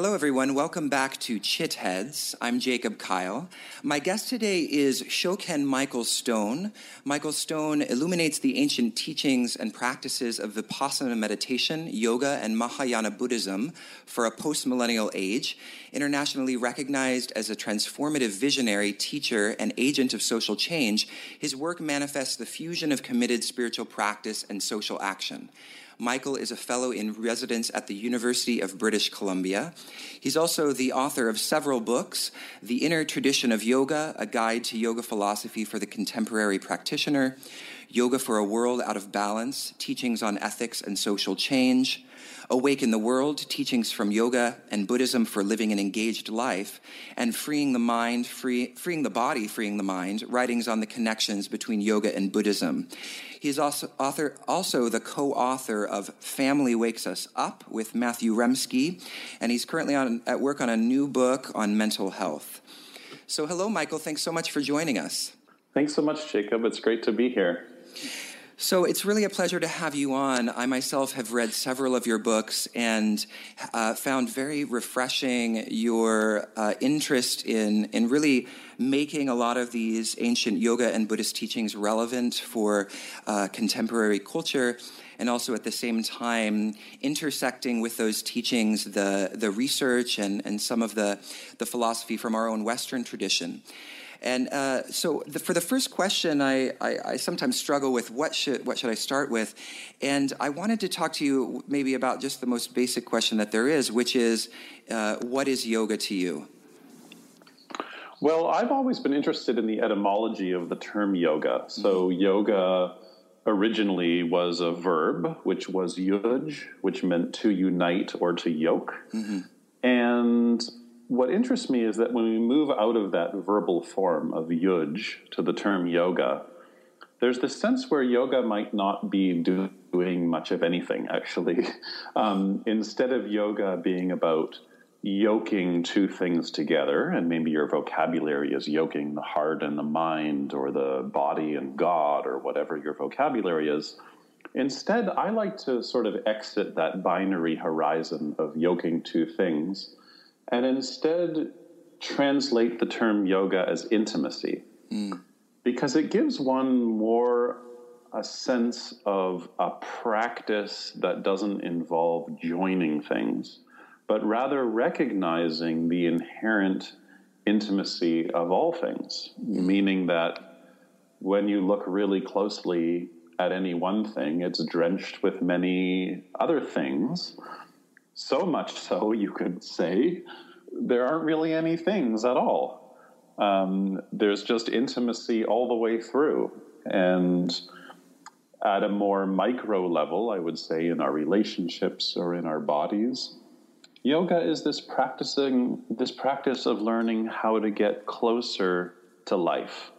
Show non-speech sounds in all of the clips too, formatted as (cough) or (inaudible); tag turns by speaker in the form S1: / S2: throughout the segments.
S1: Hello, everyone. Welcome back to Chit Heads. I'm Jacob Kyle. My guest today is Shoken Michael Stone. Michael Stone illuminates the ancient teachings and practices of Vipassana meditation, yoga, and Mahayana Buddhism for a post-millennial age. Internationally recognized as a transformative visionary, teacher, and agent of social change, his work manifests the fusion of committed spiritual practice and social action. Michael is a fellow in residence at the University of British Columbia. He's also the author of several books The Inner Tradition of Yoga, a guide to yoga philosophy for the contemporary practitioner, Yoga for a World Out of Balance, teachings on ethics and social change, Awake in the World, teachings from yoga and Buddhism for living an engaged life, and Freeing the Mind, free, Freeing the Body, Freeing the Mind, writings on the connections between yoga and Buddhism. He's also, author, also the co-author of Family Wakes Us Up with Matthew Remski, and he's currently on, at work on a new book on mental health. So hello, Michael. Thanks so much for joining us.
S2: Thanks so much, Jacob. It's great to be here.
S1: So it's really a pleasure to have you on. I myself have read several of your books and uh, found very refreshing your uh, interest in, in really making a lot of these ancient yoga and Buddhist teachings relevant for uh, contemporary culture and also at the same time intersecting with those teachings the, the research and, and some of the, the philosophy from our own Western tradition. And uh, so, the, for the first question, I, I, I, sometimes struggle with what should what should I start with, and I wanted to talk to you maybe about just the most basic question that there is, which is, uh, what is yoga to you?
S2: Well, I've always been interested in the etymology of the term yoga. So, mm-hmm. yoga originally was a verb, which was yuj, which meant to unite or to yoke. Mm-hmm. And what interests me is that when we move out of that verbal form of yuj to the term yoga, there's this sense where yoga might not be doing much of anything, actually. (laughs) Um, instead of yoga being about yoking two things together, and maybe your vocabulary is yoking the heart and the mind, or the body and God, or whatever your vocabulary is. Instead, I like to sort of exit that binary horizon of yoking two things and instead translate the term yoga as intimacy. Mm. because it gives one more a sense of a practice that doesn't involve joining things, but rather recognizing the inherent intimacy of all things, meaning that when you look really closely at any one thing, it's drenched with many other things so much so, you could say, there aren't really any things at all. Um, there's just intimacy all the way through. And at a more micro level, I would say, in our relationships or in our bodies, yoga is this practicing this practice of learning how to get closer to life.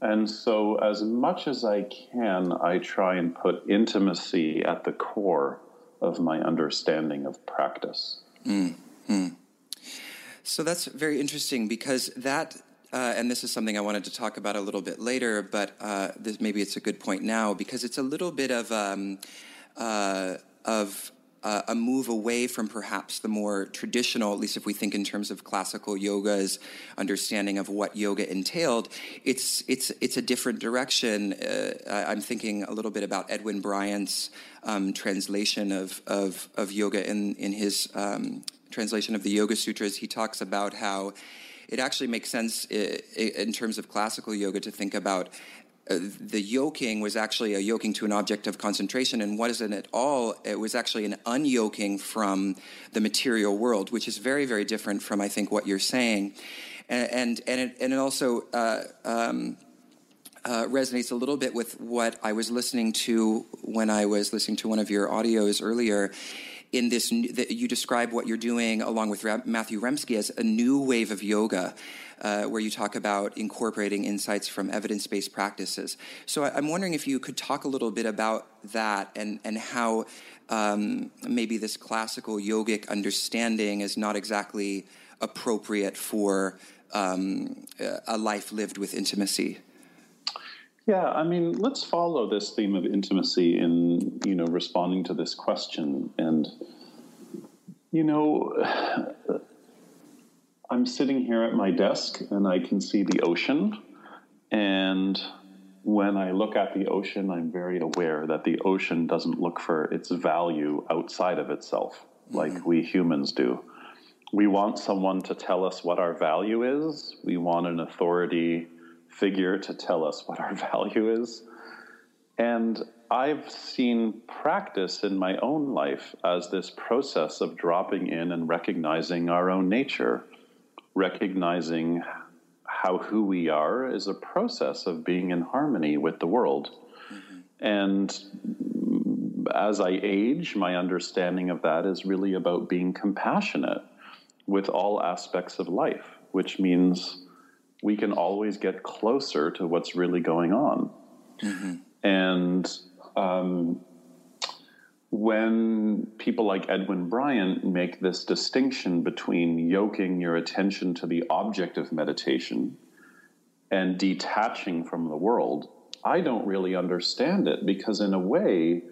S2: And so, as much as I can, I try and put intimacy at the core of my understanding of practice. Mm-hmm.
S1: So that's very interesting because that, uh, and this is something I wanted to talk about a little bit later, but uh, this, maybe it's a good point now because it's a little bit of um, uh, of uh, a move away from perhaps the more traditional, at least if we think in terms of classical yoga's understanding of what yoga entailed, it's it's it's a different direction. Uh, I'm thinking a little bit about Edwin Bryant's um, translation of, of of yoga in in his um, translation of the Yoga Sutras. He talks about how it actually makes sense in terms of classical yoga to think about uh, the yoking was actually a yoking to an object of concentration and wasn't at all it was actually an unyoking from the material world which is very very different from i think what you're saying and and, and, it, and it also uh, um, uh, resonates a little bit with what I was listening to when I was listening to one of your audios earlier. In this, you describe what you're doing along with Matthew Remski as a new wave of yoga uh, where you talk about incorporating insights from evidence based practices. So I, am wondering if you could talk a little bit about that and, and how um, maybe this classical yogic understanding is not exactly appropriate for um, a life lived with intimacy.
S2: Yeah, I mean, let's follow this theme of intimacy in you know responding to this question and You know, (sighs) I'm sitting here at my desk and I can see the ocean. And when I look at the ocean, I'm very aware that the ocean doesn't look for its value outside of itself like mm-hmm. we humans do. We want someone to tell us what our value is, we want an authority figure to tell us what our (laughs) value is. And I've seen practice in my own life as this process of dropping in and recognizing our own nature, recognizing how who we are is a process of being in harmony with the world. Mm-hmm. And as I age, my understanding of that is really about being compassionate with all aspects of life, which means we can always get closer to what's really going on. Mm-hmm. And um, when people like Edwin Bryant make this distinction between yoking your attention to the object of meditation and detaching from the world, I don't really understand it because, in a way,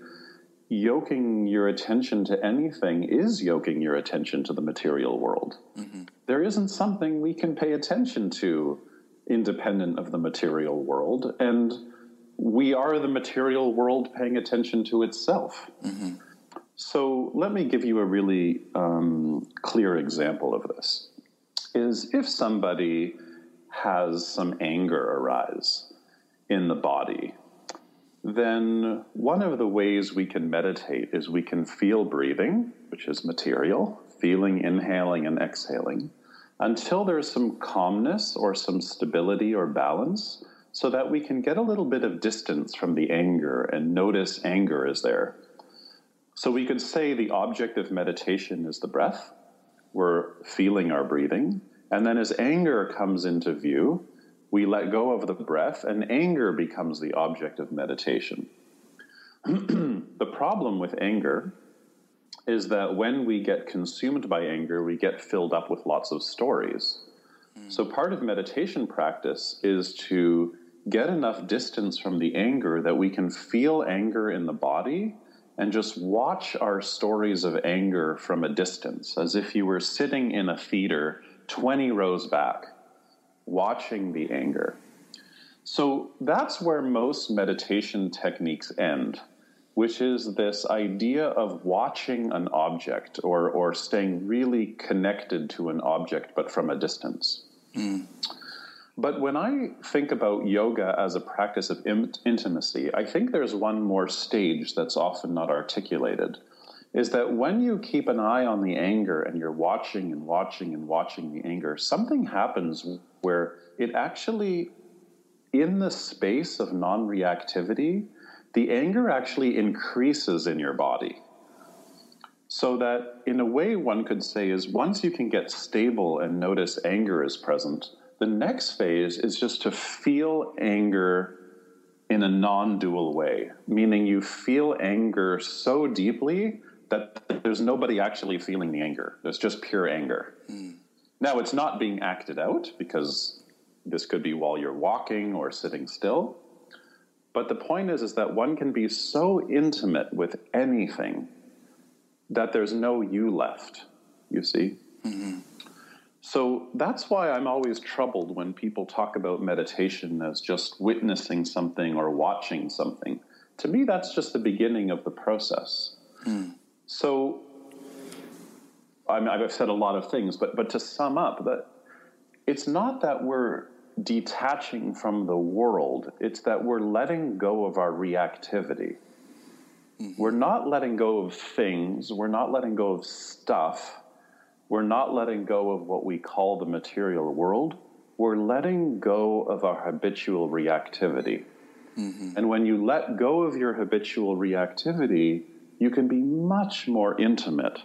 S2: yoking your attention to anything is yoking your attention to the material world. Mm-hmm. There isn't something we can pay attention to independent of the material world. And we are the material world paying attention to itself. Mm-hmm. So let me give you a really um, clear example of this. Is if somebody has some anger arise in the body, then one of the ways we can meditate is we can feel breathing, which is material, feeling, inhaling, and exhaling, until there's some calmness or some stability or balance so that we can get a little bit of distance from the anger and notice anger is there. So we could say the object of meditation is the breath. We're feeling our breathing. And then as anger comes into view, we let go of the breath, and anger becomes the object of meditation. (clears throat) the problem with anger is that when we get consumed by anger, we get filled up with lots of stories. Mm. So, part of meditation practice is to get enough distance from the anger that we can feel anger in the body and just watch our stories of anger from a distance, as if you were sitting in a theater 20 rows back, watching the anger. So, that's where most meditation techniques end which is this idea of watching an object or, or staying really connected to an object, but from a distance. Mm. But when I think about yoga as a practice of in- intimacy, I think there's one more stage that's often not articulated. Is that when you keep an eye on the anger and you're watching and watching and watching the anger, something happens where it actually, in the space of non reactivity, the anger actually increases in your body. So that, in a way, one could say is once you can get stable and notice anger is present, the next phase is just to feel anger in a non dual way, meaning you feel anger so deeply that there's nobody actually feeling the anger. There's just pure anger. Mm. Now, it's not being acted out because this could be while you're walking or sitting still. But the point is, is that one can be so intimate with anything that there's no you left, you see? Mm-hmm. So that's why I'm always troubled when people talk about meditation as just witnessing something or watching something. To me, that's just the beginning of the process. Mm. So I mean, I've said a lot of things, but, but to sum up, that it's not that we're detaching from the world. It's that we're letting go of our reactivity. Mm-hmm. We're not letting go of things. We're not letting go of stuff. We're not letting go of what we call the material world. We're letting go of our habitual reactivity. Mm-hmm. And when you let go of your habitual reactivity, you can be much more intimate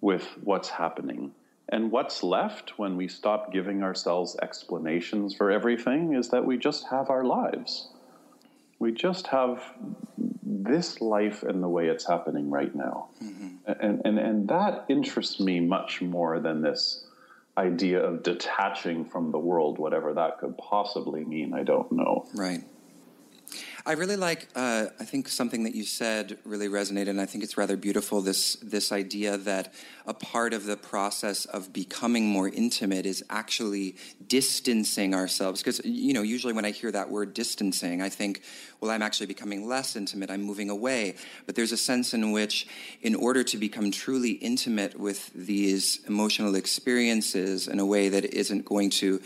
S2: with what's happening and what's left when we stop giving ourselves explanations for everything is that we just have our lives. We just have this life and the way it's happening right now. Mm-hmm. And, and, and that interests me much more than this idea of detaching from the world, whatever that could possibly mean. I don't know.
S1: Right. I really like. Uh, I think something that you said really resonated, and I think it's rather beautiful. This this idea that a part of the process of becoming more intimate is actually distancing ourselves. Because you know, usually when I hear that word distancing, I think, well, I'm actually becoming less intimate. I'm moving away. But there's a sense in which, in order to become truly intimate with these emotional experiences in a way that isn't going to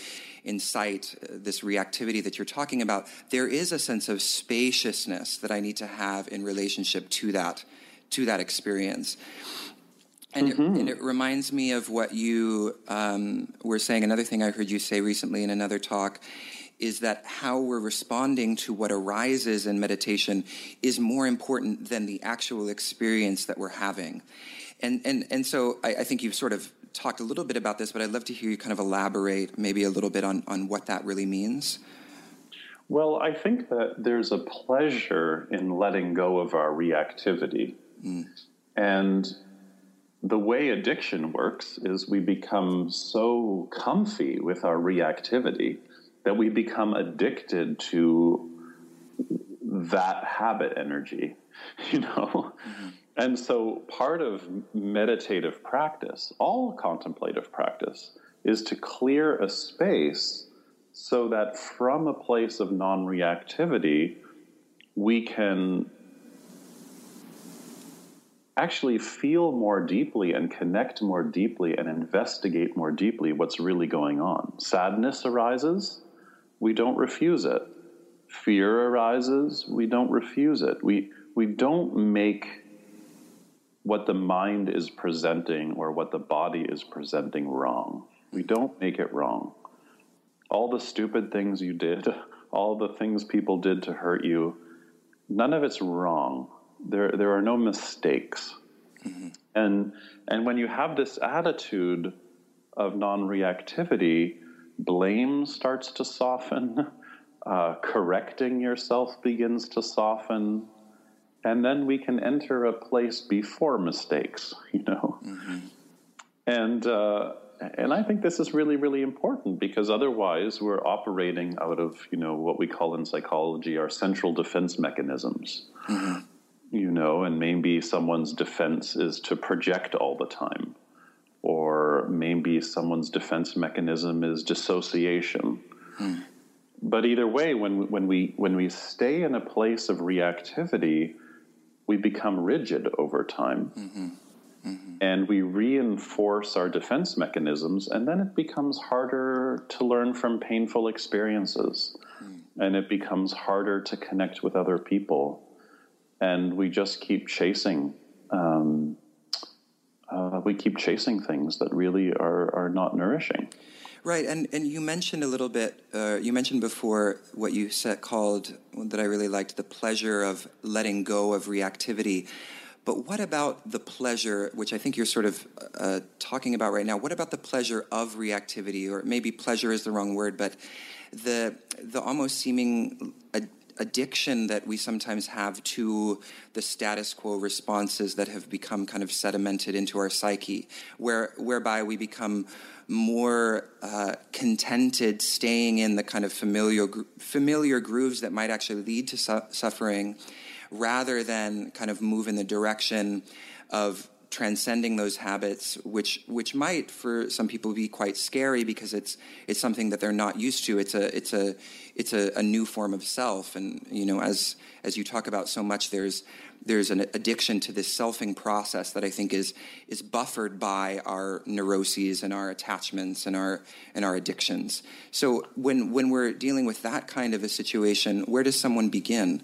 S1: incite uh, this reactivity that you're talking about, there is a sense of spaciousness that I need to have in relationship to that to that experience. And, mm-hmm. it, and, it, reminds me of what you um, were saying. Another thing I heard you say recently in another talk is that how we're responding to what arises in meditation is more important than the actual experience that we're having. And, and, and so I, I think you've sort of talked a little bit about this, but I'd love to hear you kind of elaborate maybe a little bit on, on what that really means.
S2: Well, I think that there's a pleasure in letting go of our reactivity. Mm. And the way addiction works is we become so comfy with our reactivity that we become addicted to that habit energy, (laughs) you know? Mm-hmm. And so part of meditative practice, all contemplative practice, is to clear a space so that from a place of non reactivity, we can actually feel more deeply and connect more deeply and investigate more deeply what's really going on. Sadness arises, we don't refuse it. Fear arises, we don't refuse it. We, we don't make what the mind is presenting or what the body is presenting wrong. We don't make it wrong. All the stupid things you did, (laughs) all the things people did to hurt you, none of it's wrong. There, there are no mistakes. Mm-hmm. And, and when you have this attitude of non reactivity, blame starts to soften, (laughs) uh, correcting yourself begins to soften, and then we can enter a place before mistakes, (laughs) you know. Mm-hmm. And uh, and I think this is really really important because otherwise we're operating out of you know what we call in psychology our central defense mechanisms. Mm-hmm. You know, and maybe someone's defense is to project all the time, or maybe someone's defense mechanism is dissociation. Mm. But either way, when when we when we stay in a place of reactivity, we become rigid over time. Mm-hmm. Mm-hmm. And we reinforce our defense mechanisms, and then it becomes harder to learn from painful experiences. Mm. And it becomes harder to connect with other people. And we just keep chasing. Um, uh, we keep chasing things that really are, are not nourishing.
S1: Right, and, and you mentioned a little bit, uh, you mentioned before what you said called, that I really liked, the pleasure of letting go of reactivity. But what about the pleasure, which I think you're sort of uh, talking about right now? What about the pleasure of reactivity, or maybe pleasure is the wrong word, but the the almost seeming ad- addiction that we sometimes have to the status quo responses that have become kind of sedimented into our psyche, where whereby we become more uh, contented staying in the kind of familiar familiar grooves that might actually lead to su- suffering, rather than kind of move in the direction of transcending those habits, which which might for some people be quite scary because it's it's something that they're not used to. It's a it's a it's a, a new form of self, and you know as as you talk about so much, there's there's an addiction to this selfing process that I think is is buffered by our neuroses and our attachments and our and our addictions. So when when we're dealing with that kind of a situation, where does someone begin?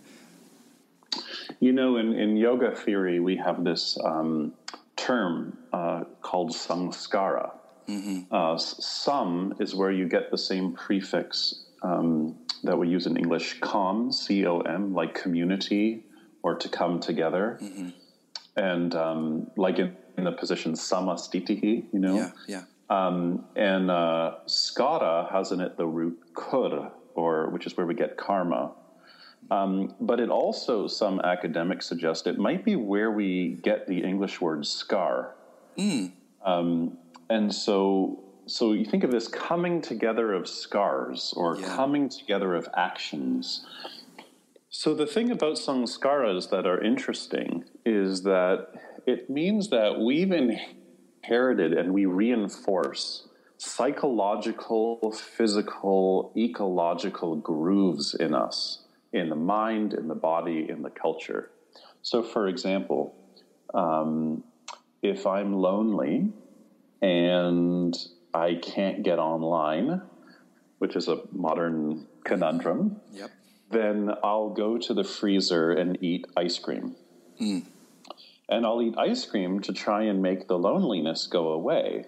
S2: You know, in, in yoga theory, we have this um, term uh, called samskara. Mm-hmm. Uh, sam is where you get the same prefix um, that we use in English, com, C O M, like community or to come together. Mm-hmm. And um, like in, in, the position samastitihi, you know?
S1: Yeah, yeah.
S2: Um, and uh, skara has in it the root kur, or which is where we get karma. Um, but it also, some academics suggest, it might be where we get the English word scar. Mm. Um, and so, so you think of this coming together of scars or yeah. coming together of actions So, the thing about samskaras that are interesting is that it means that we've inherited and we reinforce psychological, physical, ecological grooves in us, in the mind, in the body, in the culture. So, for example, um, if I'm lonely and I can't get online, which is a modern conundrum,
S1: Yep.
S2: then I'll go to the freezer and eat ice cream. And I'll eat ice cream to try and make the loneliness go away.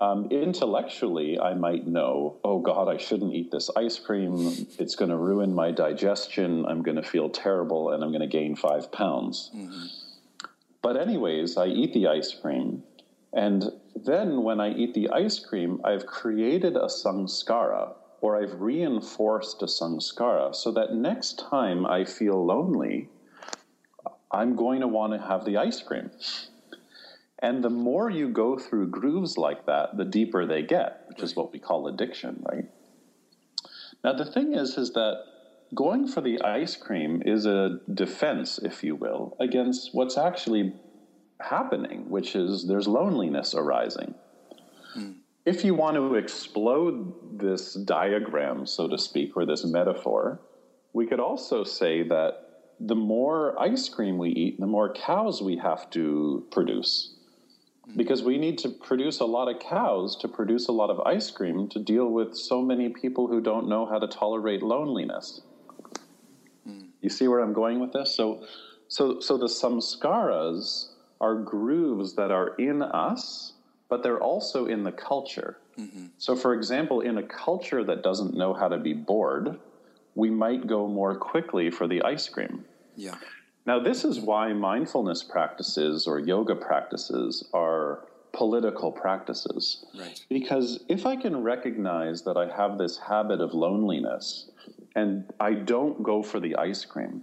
S2: Um, intellectually, I might know, oh God, I shouldn't eat this ice cream. It's going to ruin my digestion. I'm going to feel terrible and I'm going to gain five pounds. But, anyways, I eat the ice cream. And then when I eat the ice cream, I've created a samskara or I've reinforced a samskara so that next time I feel lonely, I'm going to want to have the ice cream. And the more you go through grooves like that, the deeper they get, which is what we call addiction, right? Now the thing is is that going for the ice cream is a defense, if you will, against what's actually happening, which is there's loneliness arising. Hmm. If you want to explode this diagram, so to speak, or this metaphor, we could also say that the more ice cream we eat, the more cows we have to produce. Because we need to produce a lot of cows to produce a lot of ice cream to deal with so many people who don't know how to tolerate loneliness. You see where I'm going with this? So, so, so the samskaras are grooves that are in us, but they're also in the culture. Mm-hmm. So, for example, in a culture that doesn't know how to be bored, we might go more quickly for the ice cream.
S1: Yeah.
S2: Now, this is why mindfulness practices or yoga practices are political practices.
S1: Right.
S2: Because if I can recognize that I have this habit of loneliness and I don't go for the ice cream,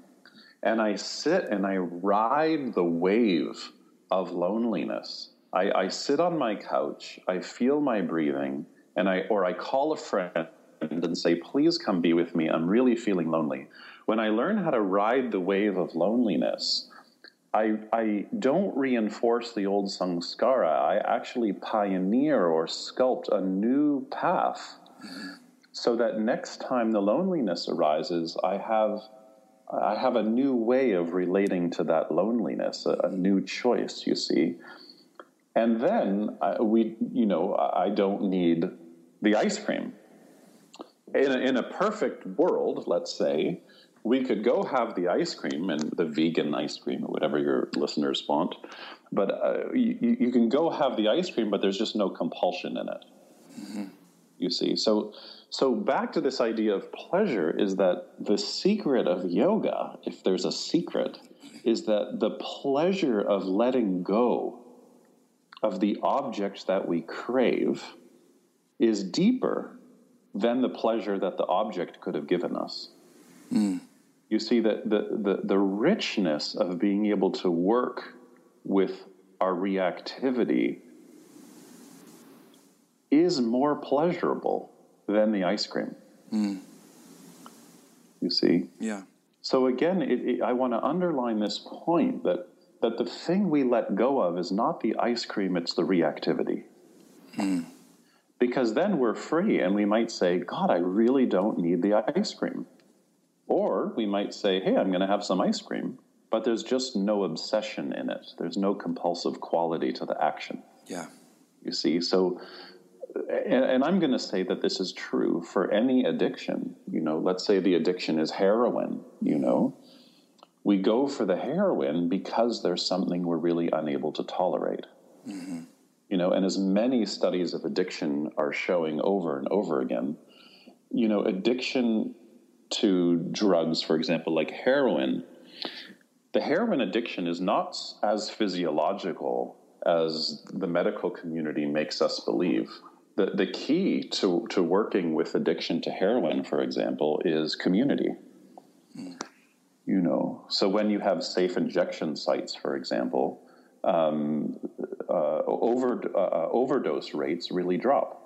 S2: and I sit and I ride the wave of loneliness, I, I sit on my couch, I feel my breathing, and I or I call a friend and say, please come be with me. I'm really feeling lonely. When I learn how to ride the wave of loneliness, I, I don't reinforce the old samskara. I actually pioneer or sculpt a new path so that next time the loneliness arises, I have I have a new way of relating to that loneliness, a, a new choice, you see. And then I, we, you know, I don't need the ice cream. In a, in a perfect world, let's say, we could go have the ice cream and the vegan ice cream or whatever your listeners want. But uh, you, you can go have the ice cream, but there's just no compulsion in it. You see, so so back to this idea of pleasure is that the secret of yoga, if there's a secret, is that the pleasure of letting go of the objects that we crave is deeper than the pleasure that the object could have given us. You see that the, the, the richness of being able to work with our reactivity is more pleasurable than the ice cream. Mm. You see?
S1: Yeah.
S2: So again, it, it, I want to underline this point that that the thing we let go of is not the ice cream; it's the reactivity. Mm. Because then we're free, and we might say, "God, I really don't need the ice cream," or we might say, "Hey, I'm going to have some ice cream," but there's just no obsession in it. There's no compulsive quality to the action.
S1: Yeah.
S2: You see, so and, and I'm going to say that this is true for any addiction. You know, let's say the addiction is heroin, you know. We go for the heroin because there's something we're really unable to tolerate. Mm-hmm. You know, and as many studies of addiction are showing over and over again, you know, addiction to drugs, for example, like heroin, the heroin addiction is not as physiological as the medical community makes us believe. The, the key to, to working with addiction to heroin, for example, is community. You know, so when you have safe injection sites, for example, um, uh, over, uh, overdose rates really drop.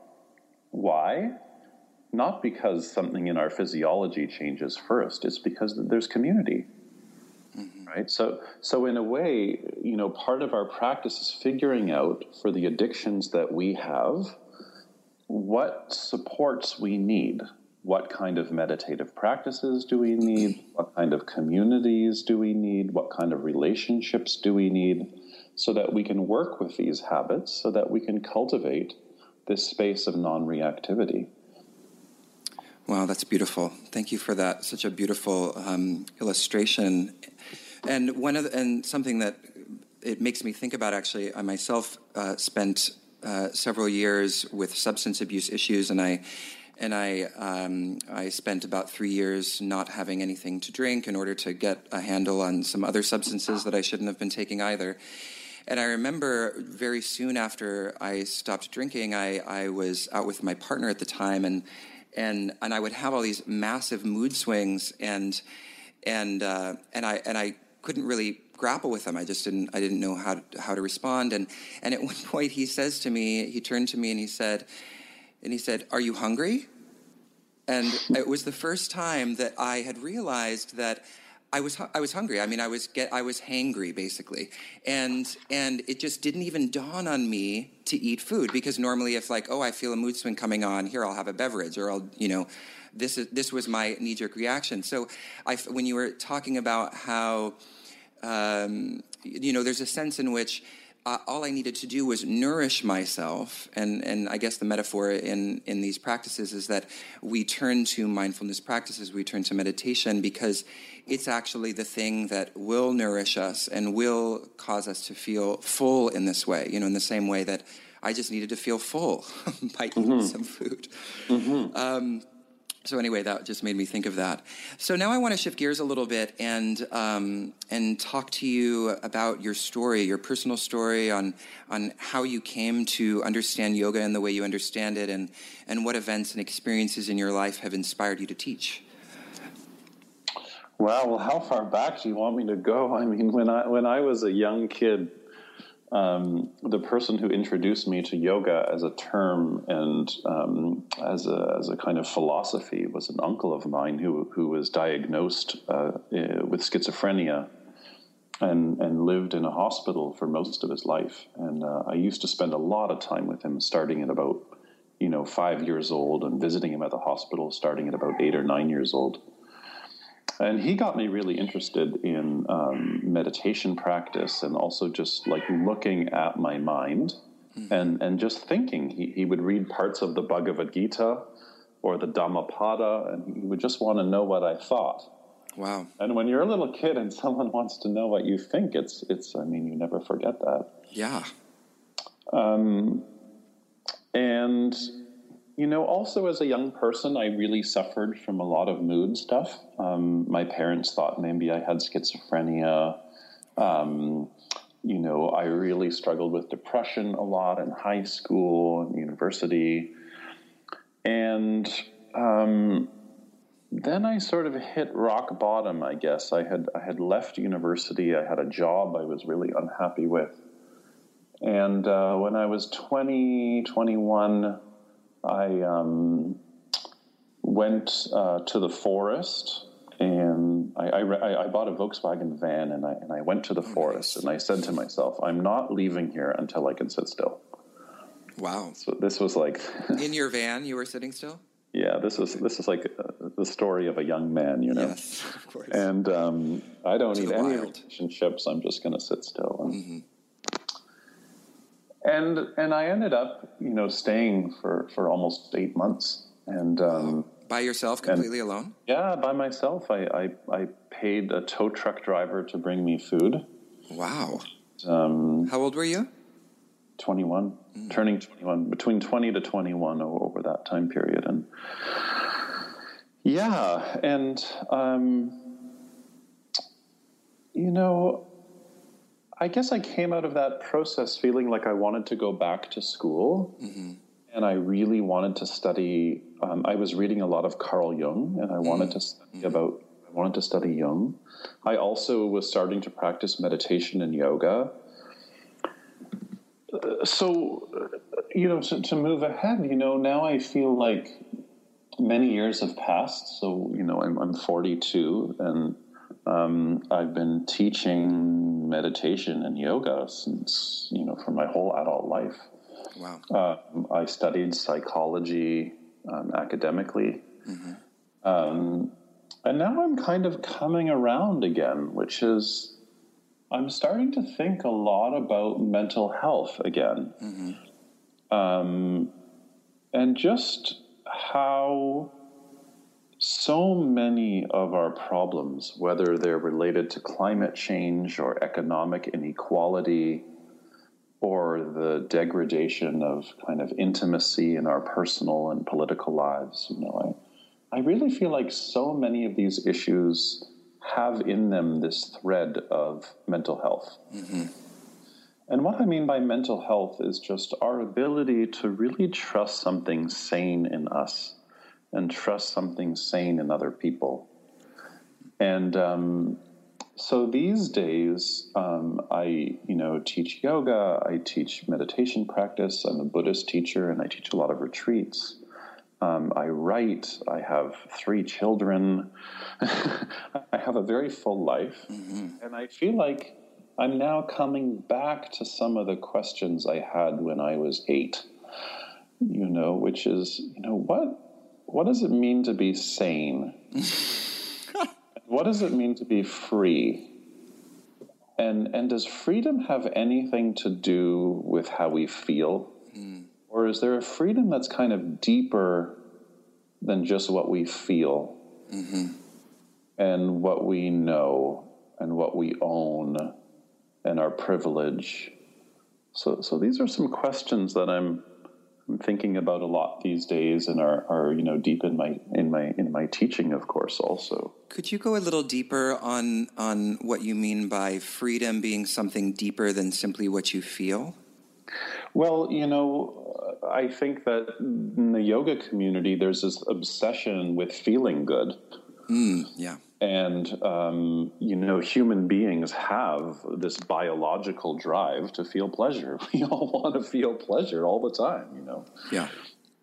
S2: Why? Not because something in our physiology changes first, it's because there's community. Mm-hmm. Right? So so in a way, you know, part of our practice is figuring out for the addictions that we have what supports we need. What kind of meditative practices do we need? (clears throat) What kind of communities do we need? What kind of relationships do we need? So that we can work with these habits, so that we can cultivate this space of non reactivity.
S1: Wow, that's beautiful. Thank you for that. Such a beautiful um, illustration. And one of the, and something that it makes me think about actually, I myself uh, spent uh, several years with substance abuse issues, and I and I um, I spent about three years not having anything to drink in order to get a handle on some other substances that I shouldn't have been taking either. And I remember very soon after I stopped drinking, I, I was out with my partner at the time, and and and I would have all these massive mood swings, and and uh, and I and I couldn't really grapple with them. I just didn't I didn't know how to, how to respond. And and at (laughs) one point he says to me, he turned to me and he said, and he said, "Are you hungry?" And (laughs) it was the first time that I had realized that I was I was hungry. I mean, I was get I was hangry basically, and and it just didn't even dawn on me to eat food because normally if like oh I feel a mood swing coming on here I'll have a beverage or I'll you know this is this was my knee jerk reaction. So I when you were talking about how um, you know there's a sense in which uh, all I needed to do was nourish myself. And, and I guess the metaphor in, in these practices is that we turn to mindfulness practices, we turn to meditation because it's actually the thing that will nourish us and will cause us to feel full in this way, you know, in the same way that I just needed to feel full (laughs) by eating mm-hmm. some food. Mm-hmm. Um, so anyway, that just made me think of that. So now I want to shift gears a little bit and um, and talk to you about your story, your personal story on on how you came to understand yoga and the way you understand it, and and what events and experiences in your life have inspired you to teach.
S2: Well, how far back do you want me to go? I mean, when I when I was a young kid, um, the person who introduced me to yoga as a term and um, as, a, as a kind of philosophy was an uncle of mine who, who was diagnosed uh, eh, with schizophrenia and, and lived in a hospital for most of his life. And uh, I used to spend a lot of time with him, starting at about you know five years old and visiting him at the hospital, starting at about eight or nine years old and he got me really interested in um, meditation practice and also just like looking at my mind mm-hmm. and and just thinking. He, he would read parts of the Bhagavad Gita or the Dhammapada, and he would just want to know what I thought.
S1: Wow!
S2: And when you're a little kid and (laughs) someone wants to know what you think, it's it's. I mean, you never forget that.
S1: Yeah.
S2: Um, and you know, also as a young person, I really suffered from a lot of mood stuff. Um, my parents thought maybe I had schizophrenia. Um, you know, I really struggled with depression a lot in high school and university. And um, then I sort of hit rock bottom, I guess. I had, I had left university, I had a job I was really unhappy with. And uh, when I was 20, 21, I um, went uh, to the forest and I, I, I, bought a Volkswagen van and I, and I went to the forest and I said to myself, I'm not leaving here until I can sit still.
S1: Wow.
S2: So this was like. (laughs)
S1: In your van, you were sitting still?
S2: Yeah, this is this is like uh, the story of a young man, you know.
S1: Yes, (laughs) of course.
S2: And um, I don't to need any relationships. I'm just going to sit still. And, mm-hmm and and I ended up, you know, staying for for almost eight months. And um,
S1: by yourself, completely
S2: and,
S1: alone?
S2: Yeah, by myself. I, I, I paid a tow truck driver to bring me food.
S1: Wow. Um, How old were you?
S2: 21, mm. turning 21, between 20 to 21 over that time period. And yeah, and, um, you know, I guess I came out of that process feeling like I wanted to go back to school. Mm-hmm. And I really wanted to study. Um, I was reading a lot of Carl Jung, and I mm-hmm. wanted to study mm-hmm. about. I wanted to study Jung. I also was starting to practice meditation and yoga. Uh, so, uh, you know, to, to move ahead, you know, now I feel like many years have passed. So, you know, I'm, I'm 42 and um, I've been teaching meditation and yoga since, you know, for my whole adult life.
S1: Wow.
S2: Uh, I studied psychology um, academically. Mm-hmm. Um, and now I'm kind of coming around again, which is I'm starting to think a lot about mental health again. Mm-hmm. Um, and just how so many of our problems, whether they're related to climate change or economic inequality or the degradation of kind of intimacy in our personal and political lives, you know, I, I really feel like so many of these issues have in them this thread of mental health. Mm-hmm. And what I mean by mental health is just our ability to really trust something sane in us and trust something sane in other people. And um, so these days, um, I you know teach yoga, I teach meditation practice. I'm a Buddhist teacher, and I teach a lot of retreats. Um, I write. I have three children. (laughs) I have a very full life, mm-hmm. and I feel like I'm now coming back to some of the questions I had when I was eight, you know, which is, you know, what what does it mean to be sane? (laughs) what does it mean to be free? And and does freedom have anything to do with how we feel? Mm. Or is there a freedom that's kind of deeper than just what we feel mm-hmm. and what we know and what we own? and our privilege. So, so these are some questions that I'm, I'm thinking about a lot these days, and are, are you know deep in my in my in my teaching, of course, also.
S1: Could you go a little deeper on on what you mean by freedom being something deeper than simply what you feel?
S2: Well, you know, I think that in the yoga community, there's this obsession with feeling good.
S1: Mm, yeah.
S2: And, um, you know, human beings have this biological drive to feel pleasure. (laughs) We all want to feel pleasure all the time, you know?
S1: Yeah.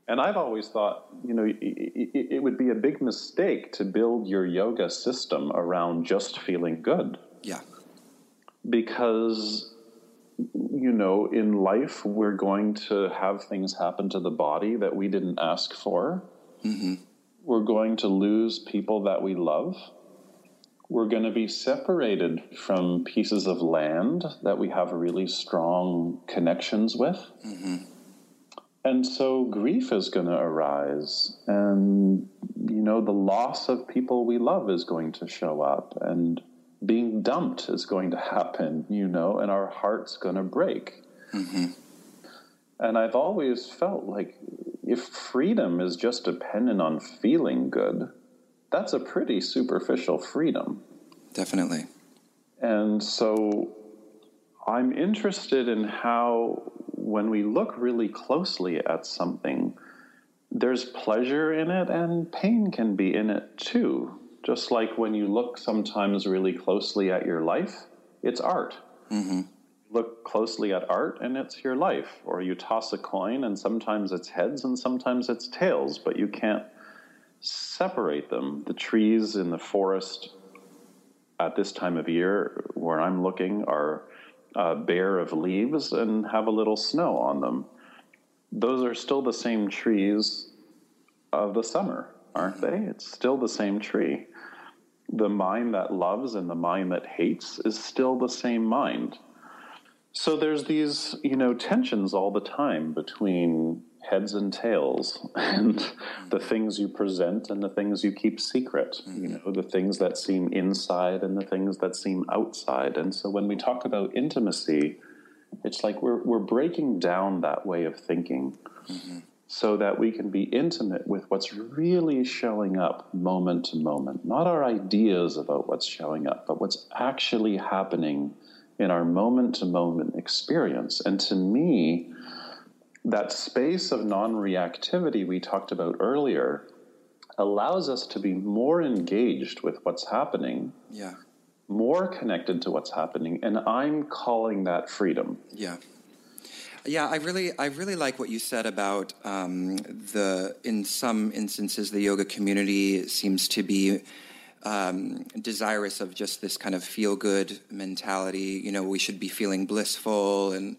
S2: And I've always thought, you know, it, it, it would be a big mistake to build your yoga system around just feeling good.
S1: Yeah.
S2: Because, you know, in life, we're going to have things happen to the body that we didn't ask for. Mm-hmm. We're going to lose people that we love we're going to be separated from pieces of land that we have really strong connections with. Mm-hmm. And so grief is going to arise. And, you know, the loss of people we love is going to show up. And being dumped is going to happen, you know, and our heart's going to break. Mm-hmm. And I've always felt like if freedom is just dependent on feeling good, that's a pretty superficial freedom.
S1: Definitely.
S2: And so I'm interested in how, when we look really closely at something, there's pleasure in it and pain can be in it too. Just like when you look sometimes really closely at your life, it's art. Mm-hmm. Look closely at art and it's your life. Or you toss a coin and sometimes it's heads and sometimes it's tails, but you can't separate them. The trees in the forest at this time of year, where I'm looking, are uh, bare of leaves and have a little snow on them. Those are still the same trees of the summer, aren't they? It's still the same tree. The mind that loves and the mind that hates is still the same mind. So there's these, you know, tensions all the time between heads and tails (laughs) and the things you present and the things you keep secret you know the things that seem inside and the things that seem outside. And so when we talk about intimacy it's like we're we're breaking down that way of thinking mm-hmm. so that we can be intimate with what's really showing up moment to moment. Not our ideas about what's showing up but what's actually happening in our moment to moment experience. And to me that space of non reactivity we talked about earlier allows us to be more engaged with what's happening.
S1: Yeah.
S2: More connected to what's happening. And I'm calling that freedom.
S1: Yeah. Yeah, I really, I really like what you said about um, the. In some instances, the yoga community seems to be um, desirous of just this kind of feel good mentality. You know, we should be feeling blissful and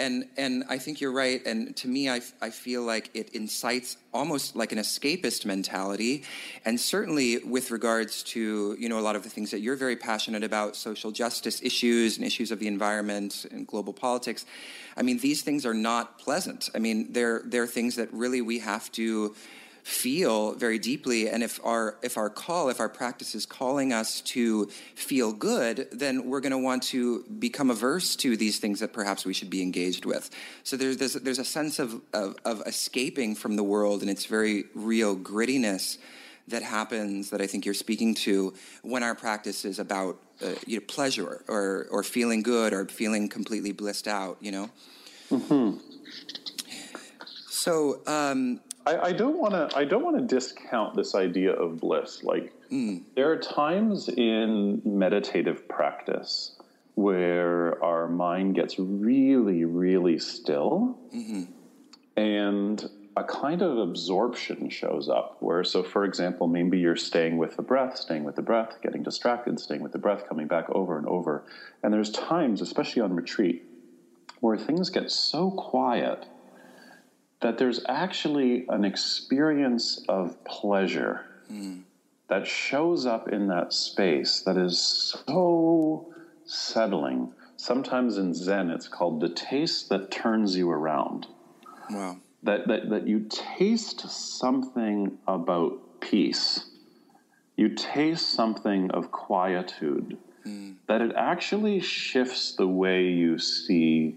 S1: and and I think you're right. And to me, I, I feel like it incites almost like an escapist mentality, and certainly with regards to you know a lot of the things that you're very passionate about, social justice issues and issues of the environment and global politics. I mean, these things are not pleasant. I mean, they're they're things that really we have to feel very deeply and if our if our call if our practice is calling us to feel good then we're going to want to become averse to these things that perhaps we should be engaged with so there's there's, there's a sense of, of, of escaping from the world and its very real grittiness that happens that I think you're speaking to when our practice is about uh, you know, pleasure or, or feeling good or feeling completely blissed out, you know? Mm-hmm. So, um,
S2: I, I don't want to. I don't want to discount this idea of bliss. Like mm. there are times in meditative practice where our mind gets really, really still, mm-hmm. and a kind of absorption shows up. Where, so for example, maybe you're staying with the breath, staying with the breath, getting distracted, staying with the breath, coming back over and over. And there's times, especially on retreat, where things get so quiet that there's actually an experience of pleasure mm. that shows up in that space that is so settling. Sometimes in Zen, it's called the taste that turns you around. Wow. That, that, that you taste something about peace, you taste something of quietude, mm. that it actually shifts the way you see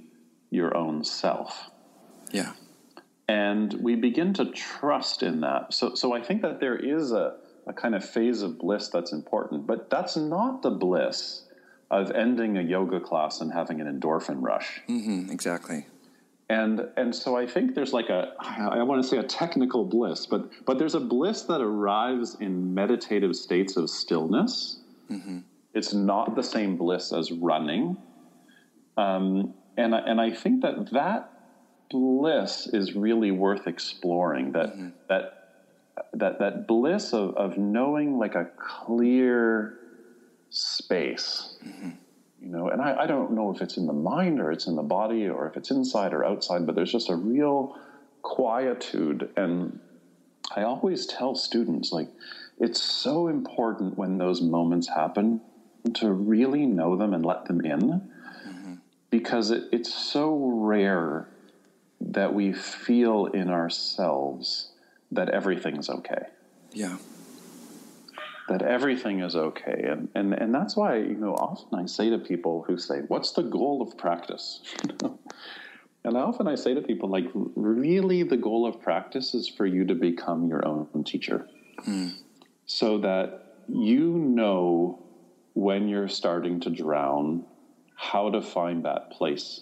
S2: your own self.
S1: Yeah
S2: and we begin to trust in that. So, so I think that there is a, a kind of phase of bliss that's important, but that's not the bliss of ending a yoga class and having an endorphin rush.
S1: Mm-hmm, exactly.
S2: And and so I think there's like a I want to say a technical bliss, but but there's a bliss that arrives in meditative states of stillness. Mm-hmm. It's not the same bliss as running, um, and and I think that that bliss is really worth exploring. That mm-hmm. that that that bliss of, of knowing like a clear space. Mm-hmm. You know, and I, I don't know if it's in the mind or it's in the body or if it's inside or outside, but there's just a real quietude. And I always tell students like it's so important when those moments happen to really know them and let them in mm-hmm. because it, it's so rare that we feel in ourselves that everything's okay.
S1: Yeah.
S2: That everything is okay. And, and, and that's why, you know, often I say to people who say, What's the goal of practice? (laughs) and often I say to people, like, really, the goal of practice is for you to become your own teacher. Mm. So that you know when you're starting to drown how to find that place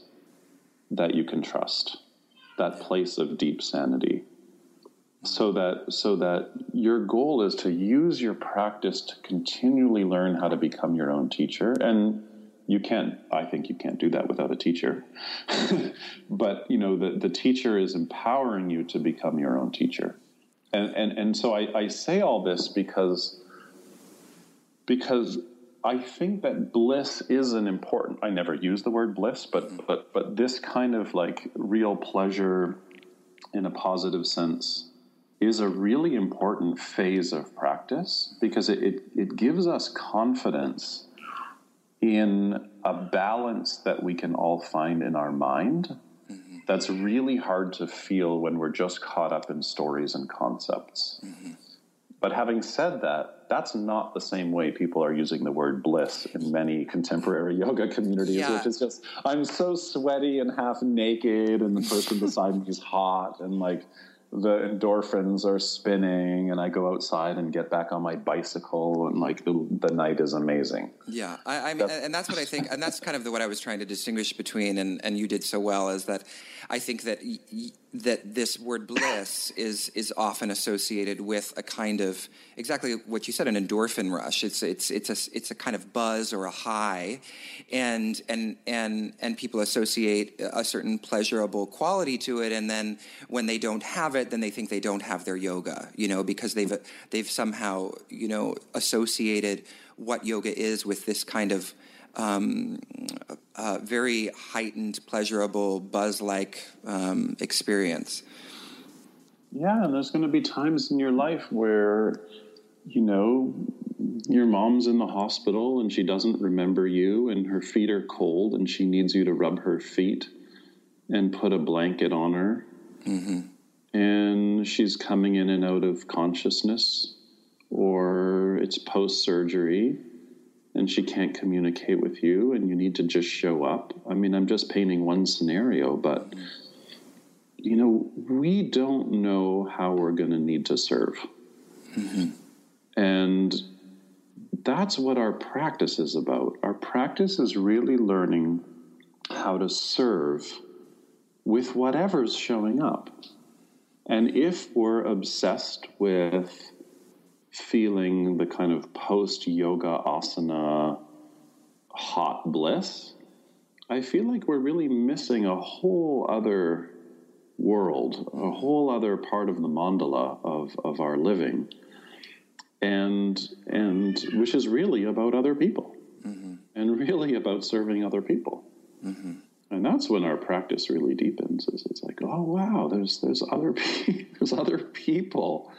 S2: that you can trust that place of deep sanity. So that so that your goal is to use your practice to continually learn how to become your own teacher. And you can't i think you can't do that without a teacher. (laughs) But you know the, the teacher is empowering you to become your own teacher. And and, and so I, I say all this because because I think that bliss is an important. I never use the word bliss, but mm-hmm. but but this kind of like real pleasure, in a positive sense, is a really important phase of practice because it it, it gives us confidence in a balance that we can all find in our mind. Mm-hmm. That's really hard to feel when we're just caught up in stories and concepts. Mm-hmm. But having said that, that's not the same way people are using the word bliss in many contemporary (laughs) yoga communities, yeah. which is just, I'm so sweaty and half naked, and the person (laughs) beside me is hot, and like the endorphins are spinning, and I go outside and get back on my bicycle, and like the, the night is amazing.
S1: Yeah, I, I mean, that's, and that's what I think, and that's kind of the, what I was trying to distinguish between, and, and you did so well, is that I think that that this word bliss is is often associated with a kind of exactly what you said an endorphin rush. It's it's it's a it's a kind of buzz or a high. And and and and people associate a certain pleasurable quality to it. And then when they don't have it then they think they don't have their yoga you know because they've they've somehow you know associated what yoga is with this kind of um, uh, very heightened, pleasurable, buzz like um, experience.
S2: Yeah, and there's going to be times in your life where, you know, your mom's in the hospital and she doesn't remember you, and her feet are cold, and she needs you to rub her feet and put a blanket on her. Mm-hmm. And she's coming in and out of consciousness, or it's post surgery and she can't communicate with you and you need to just show up. I mean, I'm just painting one scenario, but you know, we don't know how we're going to need to serve. Mm-hmm. And that's what our practice is about. Our practice is really learning how to serve with whatever's showing up. And if we're obsessed with feeling the kind of post yoga asana hot bliss, I feel like we're really missing a whole other world, a whole other part of the mandala of, of our living, and and which is really about other people, mm-hmm. and really about serving other people. Mm-hmm. And that's when our practice really deepens. Is it's like, oh wow, there's there's other pe- (laughs) there's other people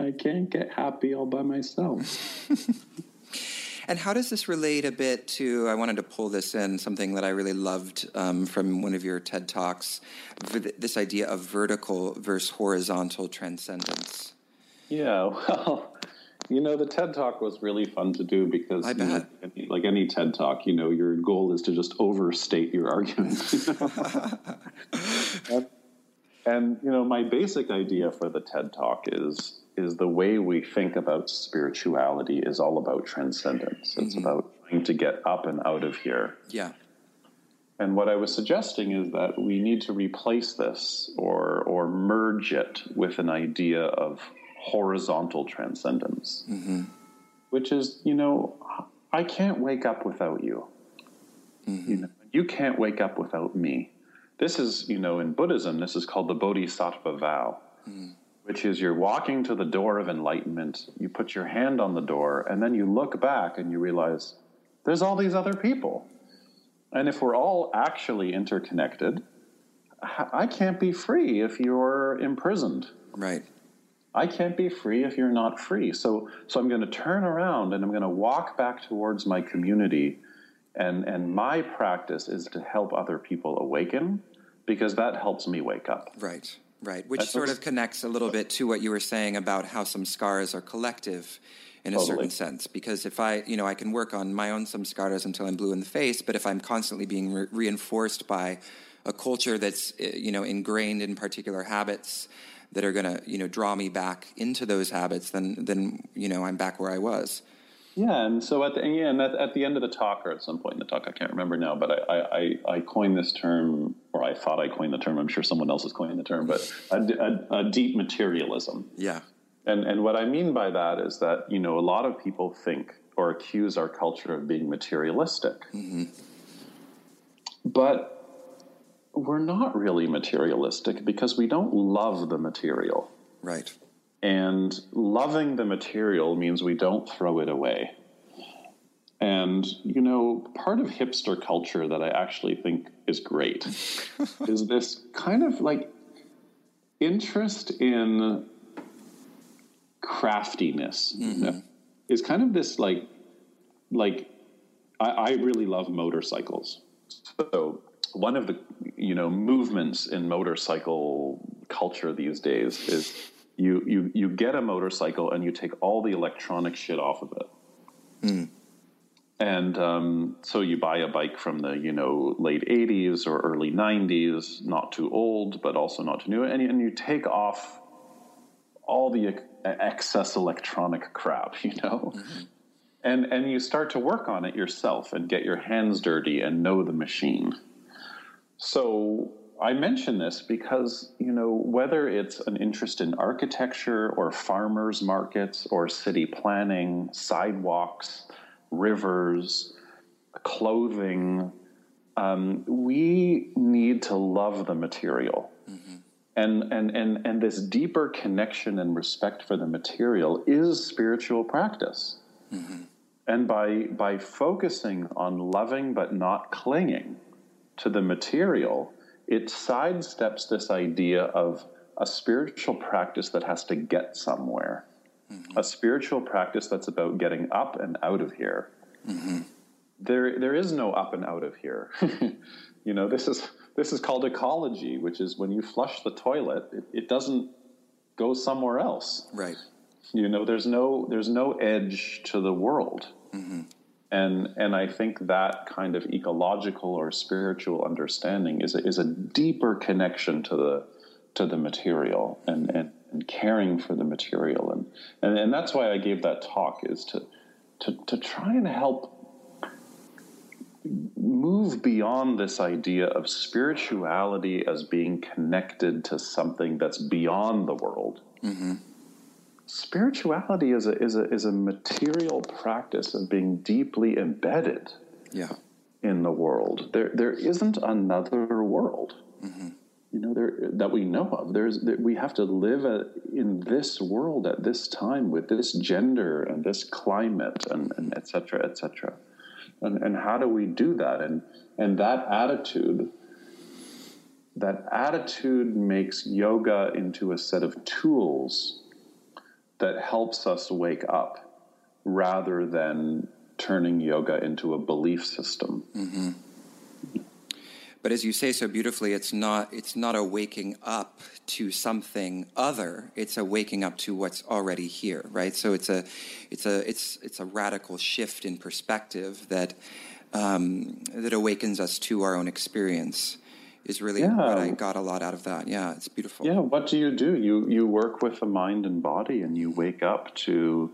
S2: I can't get happy all by myself. (laughs)
S1: and how does this relate a bit to? I wanted to pull this in something that I really loved um, from one of your TED talks. This idea of vertical versus horizontal transcendence.
S2: Yeah, (laughs) well, you know, the TED Talk was really fun to do because,
S1: I bet.
S2: You know, like any TED Talk, you know, your goal is to just overstate your argument. (laughs) and, and, you know, my basic idea for the TED Talk is is the way we think about spirituality is all about transcendence. It's mm-hmm. about trying to get up and out of here.
S1: Yeah.
S2: And what I was suggesting is that we need to replace this or or merge it with an idea of horizontal transcendence, mm-hmm. which is, you know, I can't wake up without you. Mm-hmm. You know, you can't wake up without me. This is, you know, in Buddhism, this is called the Bodhisattva vow. Mm which is you're walking to the door of enlightenment, you put your hand on the door, and then you look back and you realize there's all these other people. And if we're all actually interconnected, I can't be free if you're imprisoned.
S1: Right.
S2: I can't be free if you're not free. So, so I'm going to turn around and I'm going to walk back towards my community. And, and my practice is to help other people awaken because that helps me wake up.
S1: Right. Right, which That's sort of connects a little bit to what you were saying about how samskaras are collective in a certain sense. Because if I, you know, I can work on my own samskaras until I'm blue in the face, but if I'm constantly being re- reinforced by a culture that's, eh, you know, ingrained in particular habits that are going to, you know, draw me back into those habits, then, then, you know, I'm back where I was.
S2: Yeah, and so at the yeah, and at, at, the end of the talk, or at some point in the talk, I can't remember now, but I, I, I coined this term, or I thought I coined the term. I'm sure someone else is coining the term, but a, a, a, deep materialism.
S1: Yeah,
S2: and and what I mean by that is that you know a lot of people think or accuse our culture of being materialistic, mm-hmm. but we're not really materialistic because we don't love the material.
S1: Right.
S2: And loving the material means we don't throw it away. And, you know, part of hipster culture that I actually think is great (laughs) is this kind of like interest in craftiness. Mm-hmm. You know? Is kind of this like, like, I, I really love motorcycles. So one of the, you know, movements in motorcycle culture these days is you you you get a motorcycle and you take all the electronic shit off of it. Mm. And um, so you buy a bike from the you know late '80s or early '90s, not too old but also not too new, and, and you take off all the excess electronic crap, (laughs) you know, mm-hmm. and and you start to work on it yourself and get your hands dirty and know the machine. So I mention this because, you know, whether it's an interest in architecture or farmers markets or city planning, sidewalks, rivers, clothing, um, we need to love the material. Mm-hmm. And, and, and, and this deeper connection and respect for the material is spiritual practice. Mm-hmm. And by, by focusing on loving but not clinging to the material, it sidesteps this idea of a spiritual practice that has to get somewhere, mm-hmm. a spiritual practice that's about getting up and out of here. Mm-hmm. There, there is no up and out of here. (laughs) you know, this is this is called ecology, which is when you flush the toilet, it, it doesn't go somewhere else.
S1: Right.
S2: You know, there's no there's no edge to the world. Mm-hmm and and I think that kind of ecological or spiritual understanding is a, is a deeper connection to the to the material and, and, and caring for the material and, and and that's why I gave that talk is to to to try and help move beyond this idea of spirituality as being connected to something that's beyond the world. Mm-hmm spirituality is a is a is a material practice of being deeply embedded
S1: yeah.
S2: in the world. There there isn't another world. Mm-hmm. You know, there that we know of. There's there, we have to live a, in this world at this time with this gender and this climate and, and etc cetera, et cetera. And, and how do we do that? And and that attitude that attitude makes yoga into a set of tools that helps us wake up rather than turning yoga into a belief system. Mm-hmm.
S1: But as you say so beautifully, it's not it's not a waking up to something other. It's a waking up to what's already here, right? So it's a it's a it's it's a radical shift in perspective that um, that awakens us to our own experience is really yeah. what I got a lot out of that. Yeah, it's beautiful.
S2: Yeah, what do you do? You you work with the mind and body, and you wake up to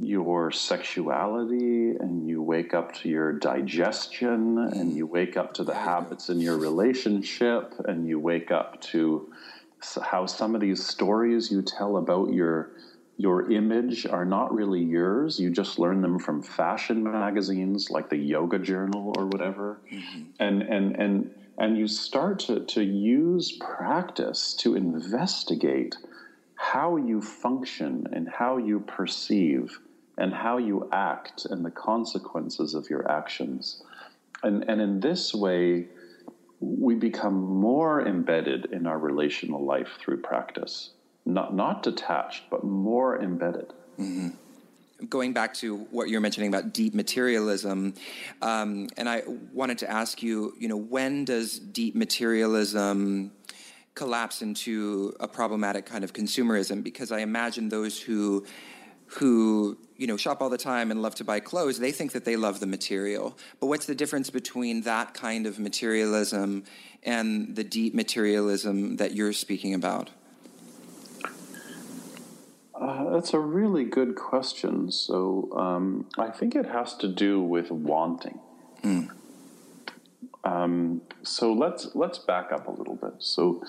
S2: your sexuality, and you wake up to your digestion, and you wake up to the habits in your relationship, and you wake up to how some of these stories you tell about your your image are not really yours. You just learn them from fashion magazines like the Yoga Journal or whatever. Mm-hmm. And and and and you start to, to use practice to investigate how you function and how you perceive and how you act and the consequences of your actions. And, and in this way, we become more embedded in our relational life through practice. Not, not detached, but more embedded. Mm-hmm
S1: going back to what you're mentioning about deep materialism, um, and I wanted to ask you, you know, when does deep materialism collapse into a problematic kind of consumerism? Because I imagine those who who you know shop all the time and love to buy clothes they think that they love the material but what's the difference between that kind of materialism and the deep materialism that you're speaking about
S2: uh, that's a really good question. So um, I think it has to do with wanting. Mm. Um, so let's let's back up a little bit. So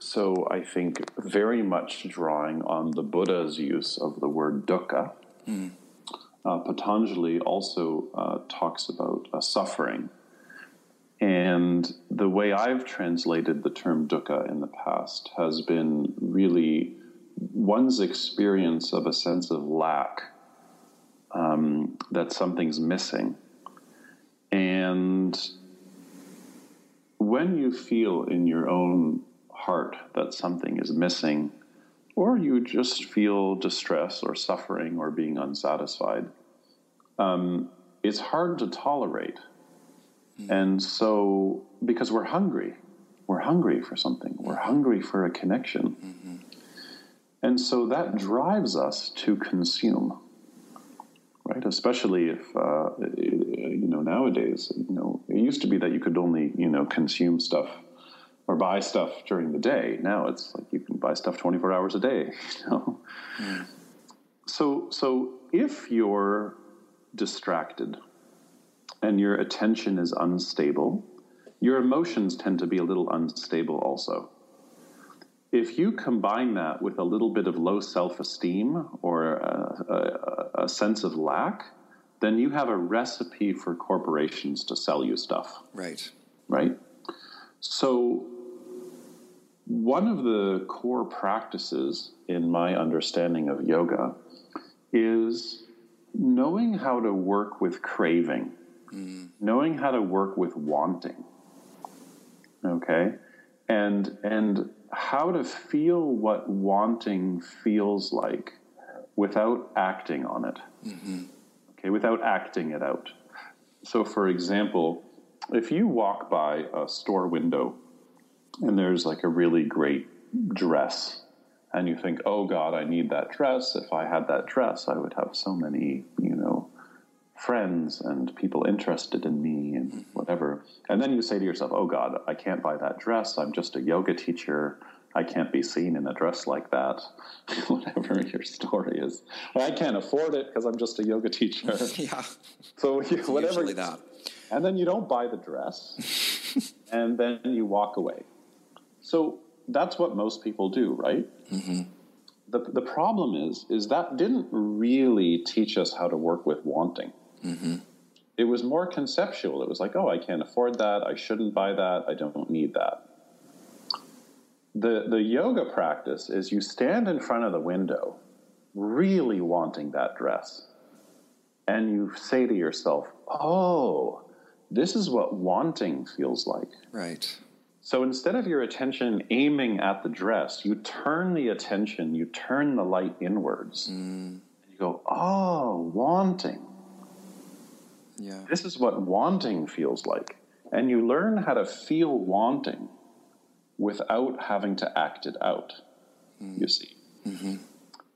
S2: so I think very much drawing on the Buddha's use of the word dukkha. Mm. Uh, Patanjali also uh, talks about uh, suffering. And the way I've translated the term dukkha in the past has been really one's experience of a sense of lack, um, that something's missing. And when you feel in your own heart that something is missing, or you just feel distress or suffering or being unsatisfied, um, it's hard to tolerate. Mm. And so, because we're hungry, we're hungry for something, we're hungry for a connection. Mm-hmm. And so that drives us to consume, right? Especially if, uh, you know, nowadays, you know, it used to be that you could only, you know, consume stuff or buy stuff during the day. Now it's like you can buy stuff 24 hours a day, (laughs) you know? Mm. So, so if you're distracted and your attention is unstable, your emotions tend to be a little unstable also. If you combine that with a little bit of low self esteem or a, a, a, sense of lack, then you have a recipe for corporations to sell you stuff.
S1: Right.
S2: Right? So, one of the core practices in my understanding of yoga is knowing how to work with craving, mm. knowing how to work with wanting. Okay? And and how to feel what wanting feels like without acting on it. Mm-hmm. Okay, without acting it out. So for example, if you walk by a store window and there's like a really great dress and you think, "Oh god, I need that dress. If I had that dress, I would have so many, you know, friends and people interested in me and whatever." And then you say to yourself, "Oh god, I can't buy that dress. I'm just a yoga teacher. I can't be seen in a dress like that." (laughs) whatever your story is. I can't afford it because I'm just a yoga teacher. (laughs)
S1: yeah.
S2: So whatever that. And then you don't buy the dress, (laughs) and then you walk away. So that's what most people do, right? Mm-hmm. The, the problem is, is that didn't really teach us how to work with wanting. Mm-hmm. It was more conceptual. It was like, oh, I can't afford that. I shouldn't buy that. I don't need that. The, the yoga practice is you stand in front of the window, really wanting that dress. And you say to yourself, oh, this is what wanting feels like.
S1: Right.
S2: So instead of your attention aiming at the dress, you turn the attention, you turn the light inwards. Mm. You go, oh, wanting.
S1: Yeah.
S2: This is what wanting feels like. And you learn how to feel wanting without having to act it out, mm. you see. Mm-hmm.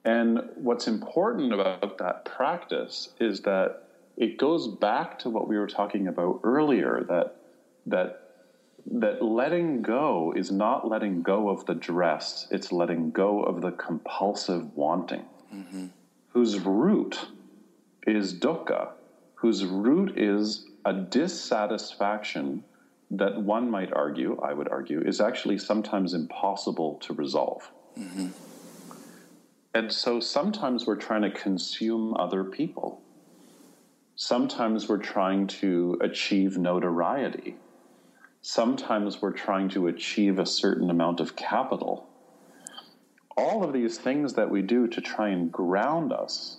S2: And what's important about that practice is that it goes back to what we were talking about earlier that that that letting go is not letting go of the dress, it's letting go of the compulsive wanting, mm-hmm. whose root is dukkha, whose root is a dissatisfaction that one might argue, I would argue, is actually sometimes impossible to resolve. Mm-hmm. And so sometimes we're trying to consume other people. Sometimes we're trying to achieve notoriety sometimes we're trying to achieve a certain amount of capital. All of these things that we do to try and ground us,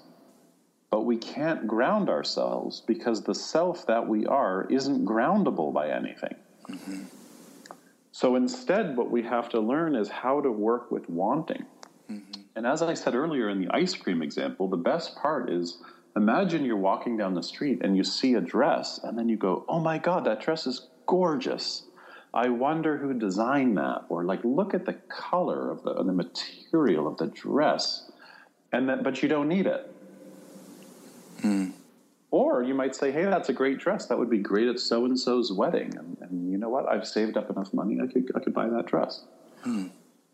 S2: but we can't ground ourselves because the self that we are isn't groundable by anything. Mm-hmm. So instead, what we have to learn is how to work with wanting. Mm-hmm. And as I said earlier in the ice cream example, the best part is imagine you're walking down the street and you see a dress, and then you go, Oh my God, that dress is gorgeous. I wonder who designed that. Or like, look at the color of the, the material of the dress. And that, but you don't need it. Hmm. Or you might say, hey, that's a great dress. That would be great at so and so's wedding. And, and, you know what? I've saved up enough money. I could, I could buy that dress. Hmm.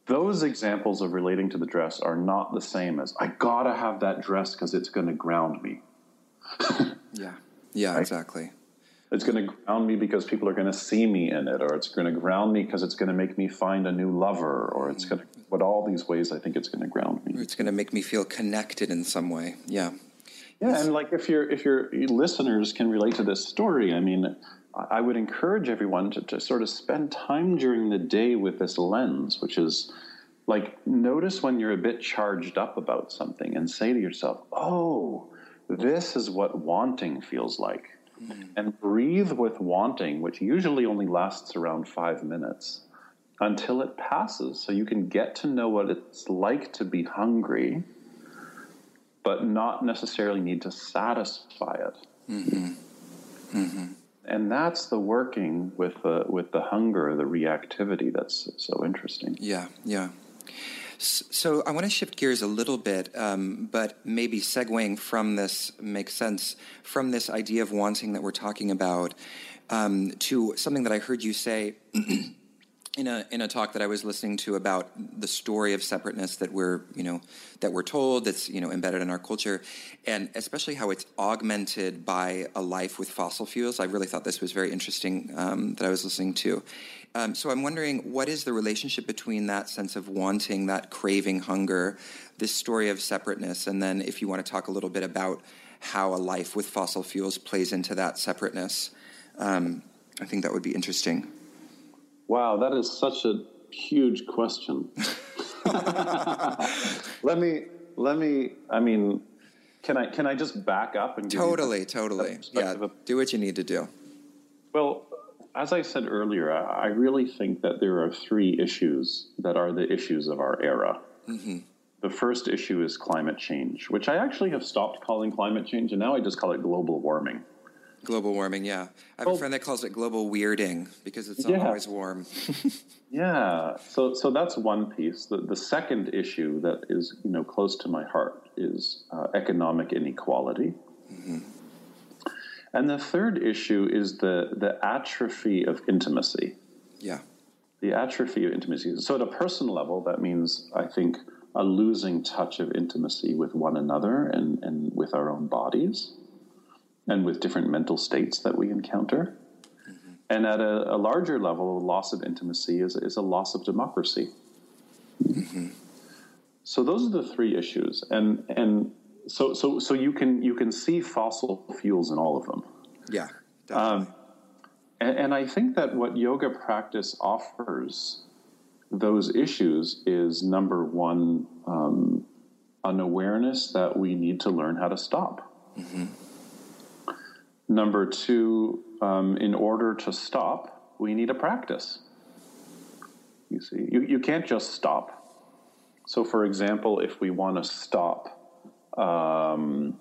S2: Those examples of relating to the dress are not the same as I gotta have that dress because it's going to ground me. (laughs)
S1: yeah. Yeah, right? exactly.
S2: It's going to ground me because people are going to see me in it, or it's going to ground me because it's going to make me find a new lover, or it's going to, but all these ways I think it's going to ground me.
S1: It's going to make me feel connected in some way. Yeah.
S2: Yeah, and like if your if your listeners can relate to this story, I mean, I would encourage everyone to, to sort of spend time during the day with this lens, which is like notice when you're a bit charged up about something and say to yourself, "Oh, this is what wanting feels like." mm. and breathe with wanting, which usually only lasts around five minutes until it passes. So you can get to know what it's like to be hungry, but not necessarily need to satisfy it. Mm-hmm. Mm-hmm. And that's the working with the with the hunger, the reactivity. That's so interesting.
S1: Yeah, yeah. So I want to shift gears a little bit, um, but maybe segueing from this makes sense from this idea of wanting that we're talking about um, to something that I heard you say (clears throat) in a in a talk that I was listening to about the story of separateness that we're you know that we're told that's you know embedded in our culture, and especially how it's augmented by a life with fossil fuels. I really thought this was very interesting um, that I was listening to. Um, so I'm wondering what is the relationship between that sense of wanting, that craving, hunger, this story of separateness, and then if you want to talk a little bit about how a life with fossil fuels plays into that separateness. Um, I think that would be interesting.
S2: Wow, that is such a huge question. (laughs) let me let me I mean can I can I just back up and
S1: totally totally yeah do what you need to do.
S2: Well, as I said earlier, I really think that there are three issues that are the issues of our era. Mm-hmm. The first issue is climate change, which I actually have stopped calling climate change, and now I just call it global warming.
S1: Global warming, yeah. I have well, a friend that calls it global weirding because it's not yeah. always warm. (laughs)
S2: yeah, so so that's one piece. The the second issue that is you know close to my heart is uh, economic inequality. Mm-hmm. And the third issue is the the atrophy of intimacy.
S1: Yeah.
S2: The atrophy of intimacy. So at a personal level, that means I think a losing touch of intimacy with one another and, and with our own bodies and with different mental states that we encounter. Mm-hmm. And at a, a, larger level, a loss of intimacy is, is a loss of democracy. Mm-hmm. So those are the three issues, and and so so so you can you can see fossil fuels in all of them.
S1: Yeah. Um,
S2: and, and I think that what yoga practice offers those issues is number one, um, an awareness that we need to learn how to stop. Mm-hmm. Number two, um, in order to stop, we need a practice. You see, you, you can't just stop. So, for example, if we want to stop um,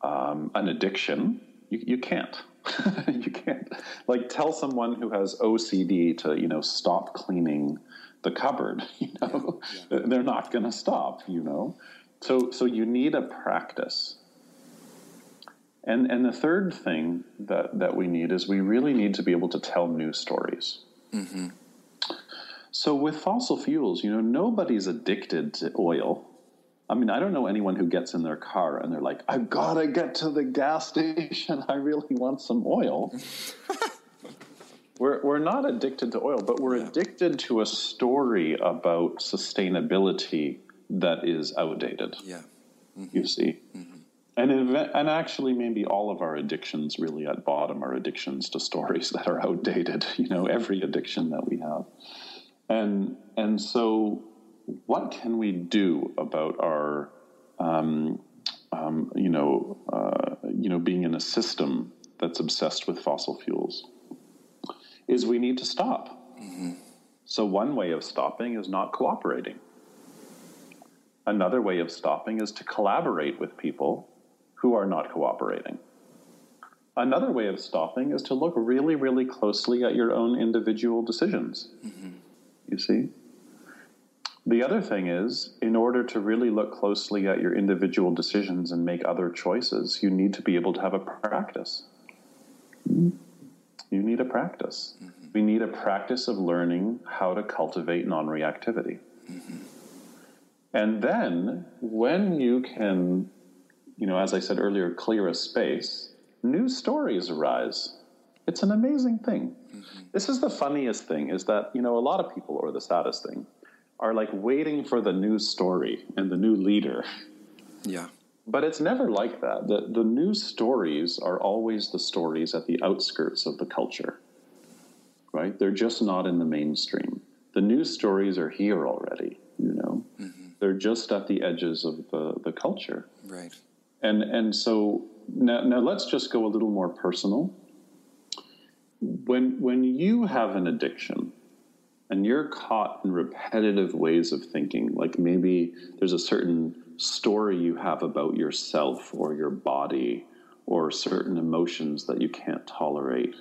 S2: um, an addiction, you, you can't. (laughs) you can't. Like, tell someone who has OCD to, you know, stop cleaning the cupboard. (laughs) You know, yeah. they're not going to stop. You know, so so you need a practice. And and the third thing that that we need is we really need to be able to tell new stories. Mm-hmm. So with fossil fuels, you know, nobody's addicted to oil. I mean, I don't know anyone who gets in their car and they're like, "I've got to get to the gas (laughs) station. I really want some oil." (laughs) We're, we're not addicted to oil, but we're addicted to a story about sustainability that is outdated.
S1: Yeah.
S2: Mm-hmm. You see? Mm-hmm. And, and actually, maybe all of our addictions, really at bottom, are addictions to stories (laughs) that are outdated. You know, every addiction that we have. And, and so, what can we do about our, um, um, you, know, uh, you know, being in a system that's obsessed with fossil fuels? is we need to stop. Mm-hmm. So, one way of stopping is not cooperating. Another way of stopping is to collaborate with people who are not cooperating. Another way of stopping is to look really, really closely at your own individual decisions. Mm-hmm. You see? The other thing is, in order to really look closely at your individual decisions and make other choices, you need to be able to have a practice. Mm-hmm you need a practice. Mm-hmm. We need a practice of learning how to cultivate non reactivity. Mm-hmm. And then when you can, you know, as I said earlier, clear a space, new stories arise. It's an amazing thing. Mm-hmm. This is the funniest thing is that, you know, a lot of people, or the saddest thing, are like waiting for the new story and the new leader.
S1: Yeah.
S2: But it's never like that. The, the news stories are always the stories at the outskirts of the culture, right? They're just not in the mainstream. The new stories are here already, you know? Mm-hmm. They're just at the edges of the, the culture.
S1: Right.
S2: And, and so now, now let's just go a little more personal. When, when you have an addiction, and you're caught in repetitive ways of thinking, like maybe there's a certain story you have about yourself or your body or certain emotions that you can't tolerate.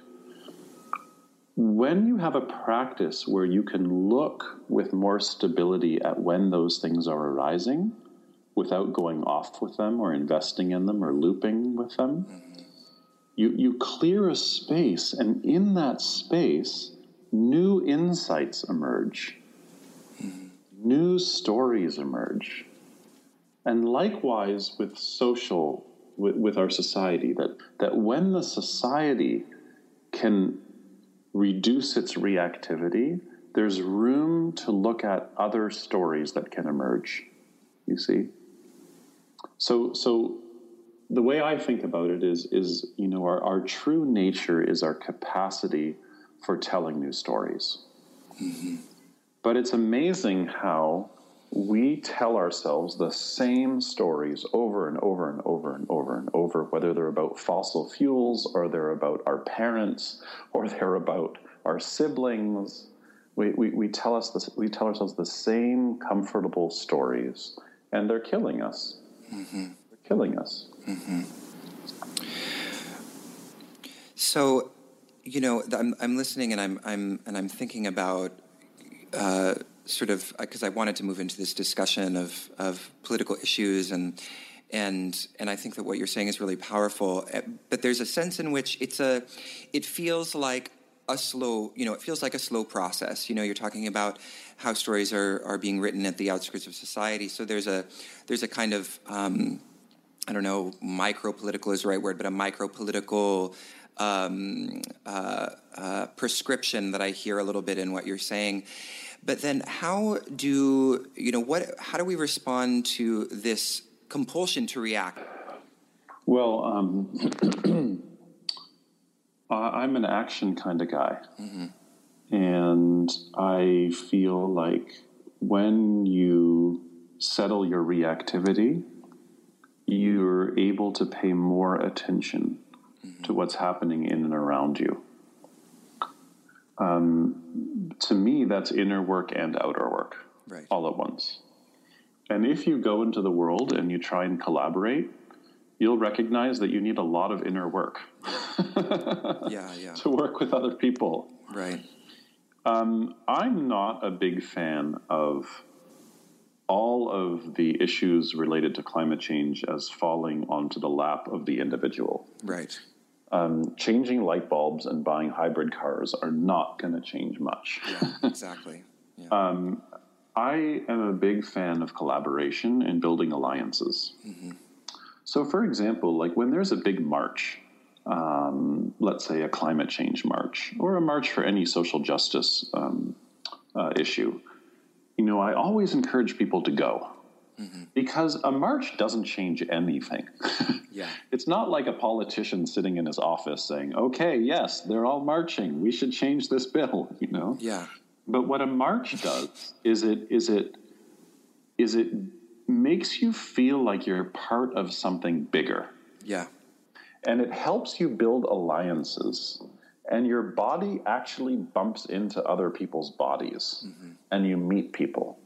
S2: When you have a practice where you can look with more stability at when those things are arising without going off with them or investing in them or looping with them, you, you clear a space, and in that space, new insights emerge, mm-hmm. new stories emerge. And likewise with social, with, with our society, that, that when the society can reduce its reactivity, there's room to look at other stories that can emerge. You see? So, so the way I think about it is, is you know, our, our true nature is our capacity for telling new stories. Mm-hmm. But it's amazing how we tell ourselves the same stories over and over and over and over and over, whether they're about fossil fuels or they're about our parents or (laughs) they're about our siblings. We, we, we, tell us this, we tell ourselves the same comfortable stories, and they're killing us. Mm-hmm. They're killing us. Mm-hmm.
S1: So, you know, I'm, I'm listening and I'm, I'm, and I'm thinking about uh, sort of because I wanted to move into this discussion of, of political issues and and and I think that what you're saying is really powerful. Eh, but there's a sense in which it's a it feels like a slow you know it feels like a slow process. You know, you're talking about how stories are are being written at the outskirts of society. So there's a there's a kind of um, I don't know micro political is the right word, but a micro political um, uh, uh, prescription that I hear a little bit in what you're saying. But then, how do you know what? How do we respond to this compulsion to react?
S2: Well, um, (clears throat) I'm an action kind of guy, mm-hmm. and I feel like when you settle your reactivity, you're able to pay more attention mm-hmm. to what's happening in and around you. Um, to me, that's inner work and outer work right. all at once. And if you go into the world and you try and collaborate, you'll recognize that you need a lot of inner work. (laughs)
S1: yeah, yeah.
S2: To work with other people.
S1: Right.
S2: Um, I'm not a big fan of all of the issues related to climate change as falling onto the lap of the individual.
S1: Right
S2: um, changing light bulbs and buying hybrid cars are not going to change much.
S1: Yeah, (laughs) exactly. Yeah. um,
S2: I am a big fan of collaboration and building alliances. Mm-hmm. So, for example, like when there's a big march, um, let's say a climate change march or a march for any social justice um, uh, issue, you know, I always encourage people to go. Mm-hmm. Because a march doesn't change anything. (laughs)
S1: yeah.
S2: It's not like a politician sitting in his office saying, okay, yes, they're all marching. We should change this bill, (laughs) you know?
S1: Yeah.
S2: But what a march does is it is it is it makes you feel like you're part of something bigger.
S1: Yeah.
S2: And it helps you build alliances. And your body actually bumps into other people's bodies mm-hmm. and you meet people.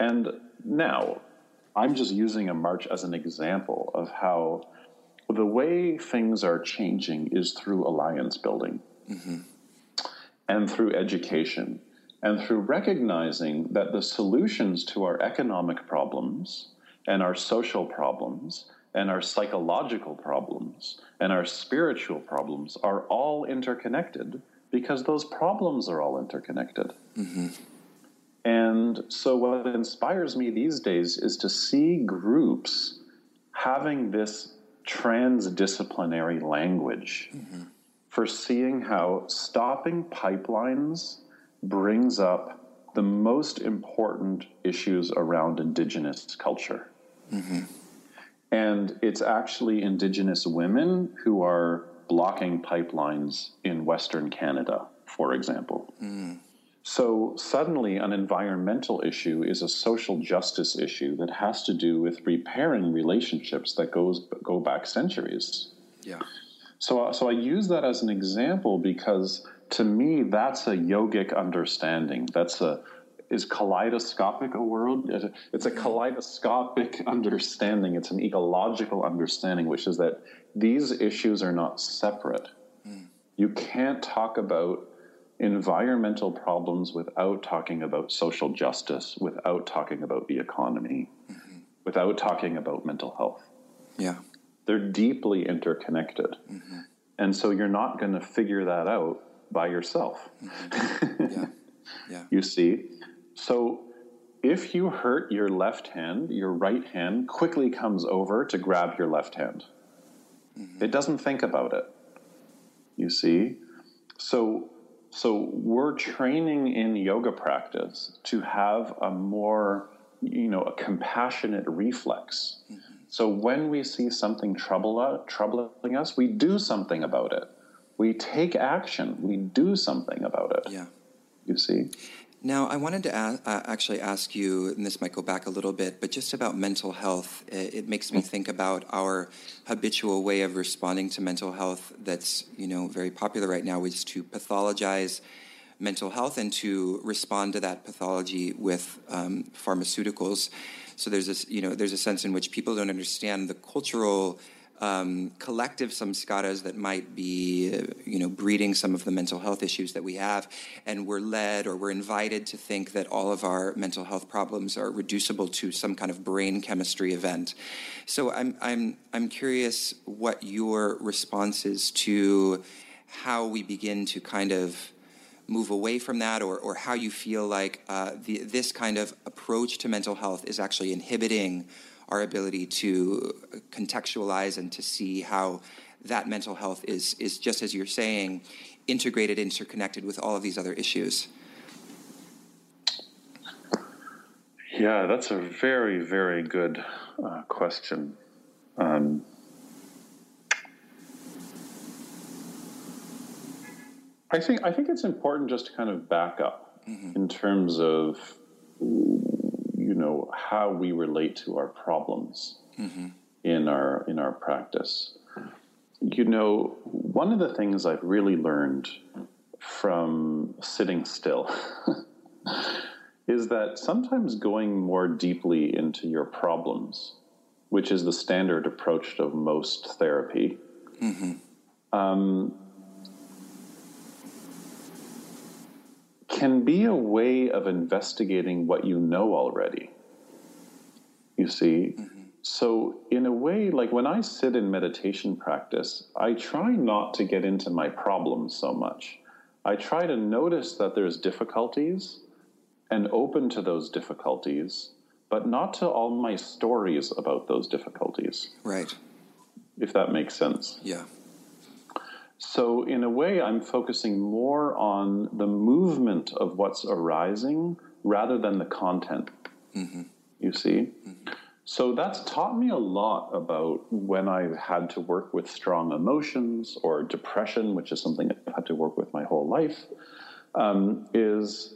S2: And now, I'm just using a march as an example of how the way things are changing is through alliance building mm-hmm. and through education and through recognizing that the solutions to our economic problems and our social problems and our psychological problems and our spiritual problems are all interconnected because those problems are all interconnected. Mm-hmm. And so, what inspires me these days is to see groups having this transdisciplinary language mm-hmm. for seeing how stopping pipelines brings up the most important issues around Indigenous culture. Mm-hmm. And it's actually Indigenous women who are blocking pipelines in Western Canada, for example. Mm. So suddenly, an environmental issue is a social justice issue that has to do with repairing relationships that goes go back centuries.
S1: Yeah.
S2: So, so I use that as an example because to me, that's a yogic understanding. That's a is kaleidoscopic a word? It's a kaleidoscopic (laughs) understanding. It's an ecological understanding, which is that these issues are not separate. Mm. You can't talk about environmental problems without talking about social justice, without talking about the economy, mm-hmm. without talking about mental health.
S1: Yeah.
S2: They're deeply interconnected. Mm-hmm. And so you're not going to figure that out by yourself.
S1: Mm-hmm. Yeah. (laughs) Yeah.
S2: you see? So if you hurt your left hand, your right hand quickly comes over to grab your left hand. Mm-hmm. It doesn't think about it. You see? So so we're training in yoga practice to have a more you know a compassionate reflex. Mm-hmm. So when we see something trouble, uh, troubling us, we do something about it. We take action. We do something about it.
S1: Yeah.
S2: You see?
S1: Now, I wanted to ask, uh, actually ask you, and this might go back a little bit, but just about mental health. It, it, makes me think about our habitual way of responding to mental health that's, you know, very popular right now, which is to pathologize mental health and to respond to that pathology with um, pharmaceuticals. So there's this, you know, there's a sense in which people don't understand the cultural um, collective samskaras that might be, uh, you know, breeding some of the mental health issues that we have, and we're led or we're invited to think that all of our mental health problems are reducible to some kind of brain chemistry event. So I'm I'm I'm curious what your response is to how we begin to kind of move away from that or, or how you feel like uh, the, this kind of approach to mental health is actually inhibiting our ability to contextualize and to see how that mental health is is just as you're saying integrated interconnected with all of these other issues
S2: yeah that's a very very good uh, question um, I think I think it's important just to kind of back up mm-hmm. in terms of you know how we relate to our problems mm-hmm. in our in our practice. You know, one of the things I've really learned from sitting still (laughs) is that sometimes going more deeply into your problems, which is the standard approach of most therapy, mm-hmm. um, can be a way of investigating what you know already. You see? Mm-hmm. So, in a way, like when I sit in meditation practice, I try not to get into my problems so much. I try to notice that there's difficulties and open to those difficulties, but not to all my stories about those difficulties.
S1: Right.
S2: If that makes sense.
S1: Yeah.
S2: So, in a way, I'm focusing more on the movement of what's arising rather than the content. Mm-hmm. You see? Mm-hmm. So, that's taught me a lot about when I've had to work with strong emotions or depression, which is something I've had to work with my whole life. Um, is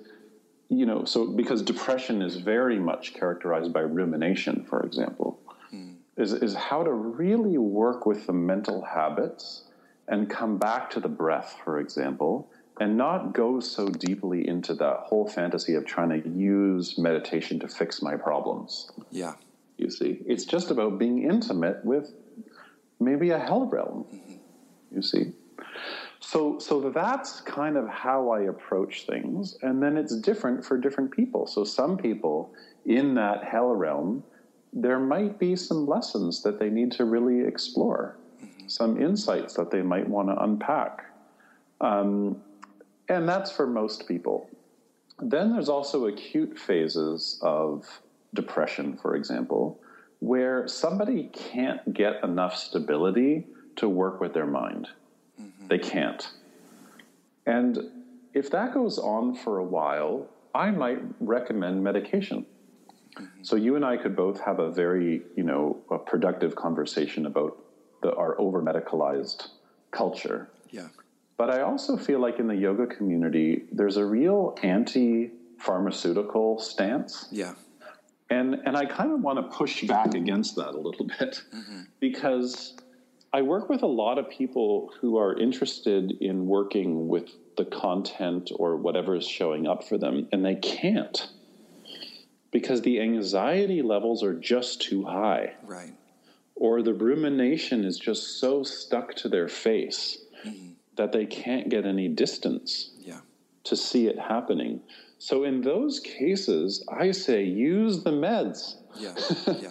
S2: you know, so because depression is very much characterized by rumination, for example, mm. is, is how to really work with the mental habits and come back to the breath, for example, and not go so deeply into that whole fantasy of trying to use meditation to fix my problems.
S1: Yeah.
S2: You see, it's just about being intimate with maybe a hell realm. Mm-hmm. You see? So, so that's kind of how I approach things. And then it's different for different people. So, some people in that hell realm, there might be some lessons that they need to really explore some insights that they might want to unpack. Um, and that's for most people. Then there's also acute phases of depression, for example, where somebody can't get enough stability to work with their mind. Mm-hmm. They can't. And if that goes on for a while, I might recommend medication. Mm-hmm. So you and I could both have a very, you know, a productive conversation about the, our over medicalized culture.
S1: Yeah.
S2: But I also feel like in the yoga community, there's a real anti pharmaceutical stance.
S1: Yeah.
S2: And, and I kind of want to push back against that a little bit mm-hmm. because I work with a lot of people who are interested in working with the content or whatever is showing up for them, and they can't because the anxiety levels are just too high.
S1: Right
S2: or the rumination is just so stuck to their face mm-hmm. that they can't get any distance
S1: yeah.
S2: to see it happening. So in those cases, I say use the meds.
S1: Yeah. (laughs) Yeah.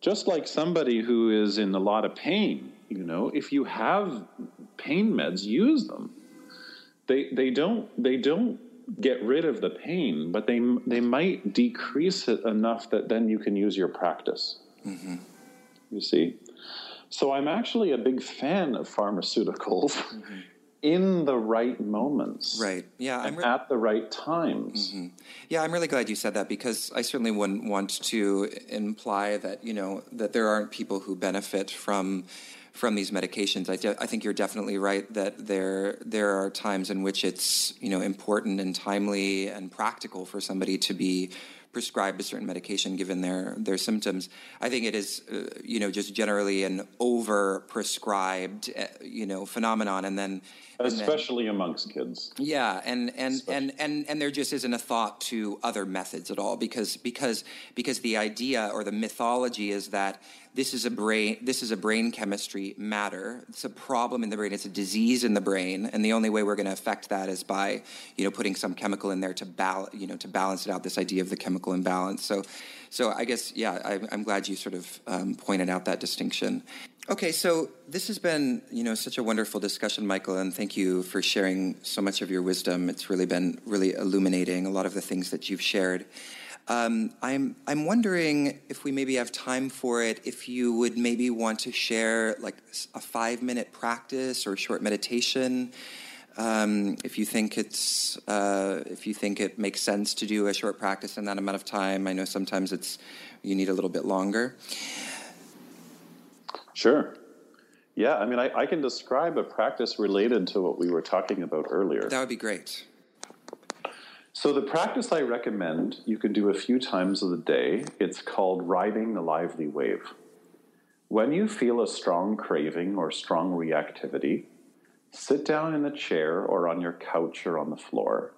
S2: just like somebody who is in a lot of pain, you know, if you have pain meds, use them. they they don't they don't get rid of the pain, but they they might decrease it enough that then you can use your practice. Mm-hmm. You see, so I'm actually a big fan of pharmaceuticals. Mm-hmm. In the right moments,
S1: right? Yeah,
S2: I'm re- at the right times. Mm-hmm.
S1: Yeah, I'm really glad you said that because I certainly wouldn't want to imply that you know that there aren't people who benefit from from these medications. I, de- I think you're definitely right that there there are times in which it's you know important and timely and practical for somebody to be prescribed a certain medication given their their symptoms. I think it is uh, you know just generally an over prescribed uh, you know phenomenon, and then
S2: especially then, amongst kids.
S1: Yeah, and and, and and and there just isn't a thought to other methods at all because because because the idea or the mythology is that this is a brain this is a brain chemistry matter. It's a problem in the brain. It's a disease in the brain. And the only way we're going to affect that is by you know putting some chemical in there to bal- you know to balance it out this idea of the chemical imbalance. So so i guess yeah I, am glad you sort of um, pointed out that distinction. Okay so this has been you know such a wonderful discussion michael and thank you for sharing so much of your wisdom. It's really been really illuminating a lot of the things that you've shared um, I'm I'm wondering if we maybe have time for it. If you would maybe want to share like a five minute practice or short meditation. Um, if you think it's uh, if you think it makes sense to do a short practice in that amount of time, I know sometimes it's you need a little bit longer.
S2: Sure. Yeah, I mean, I, I can describe a practice related to what we were talking about earlier.
S1: That would be great.
S2: So, the practice I recommend you can do a few times of the day. It's called riding the lively wave. When you feel a strong craving or strong reactivity, sit down in a chair or on your couch or on the floor,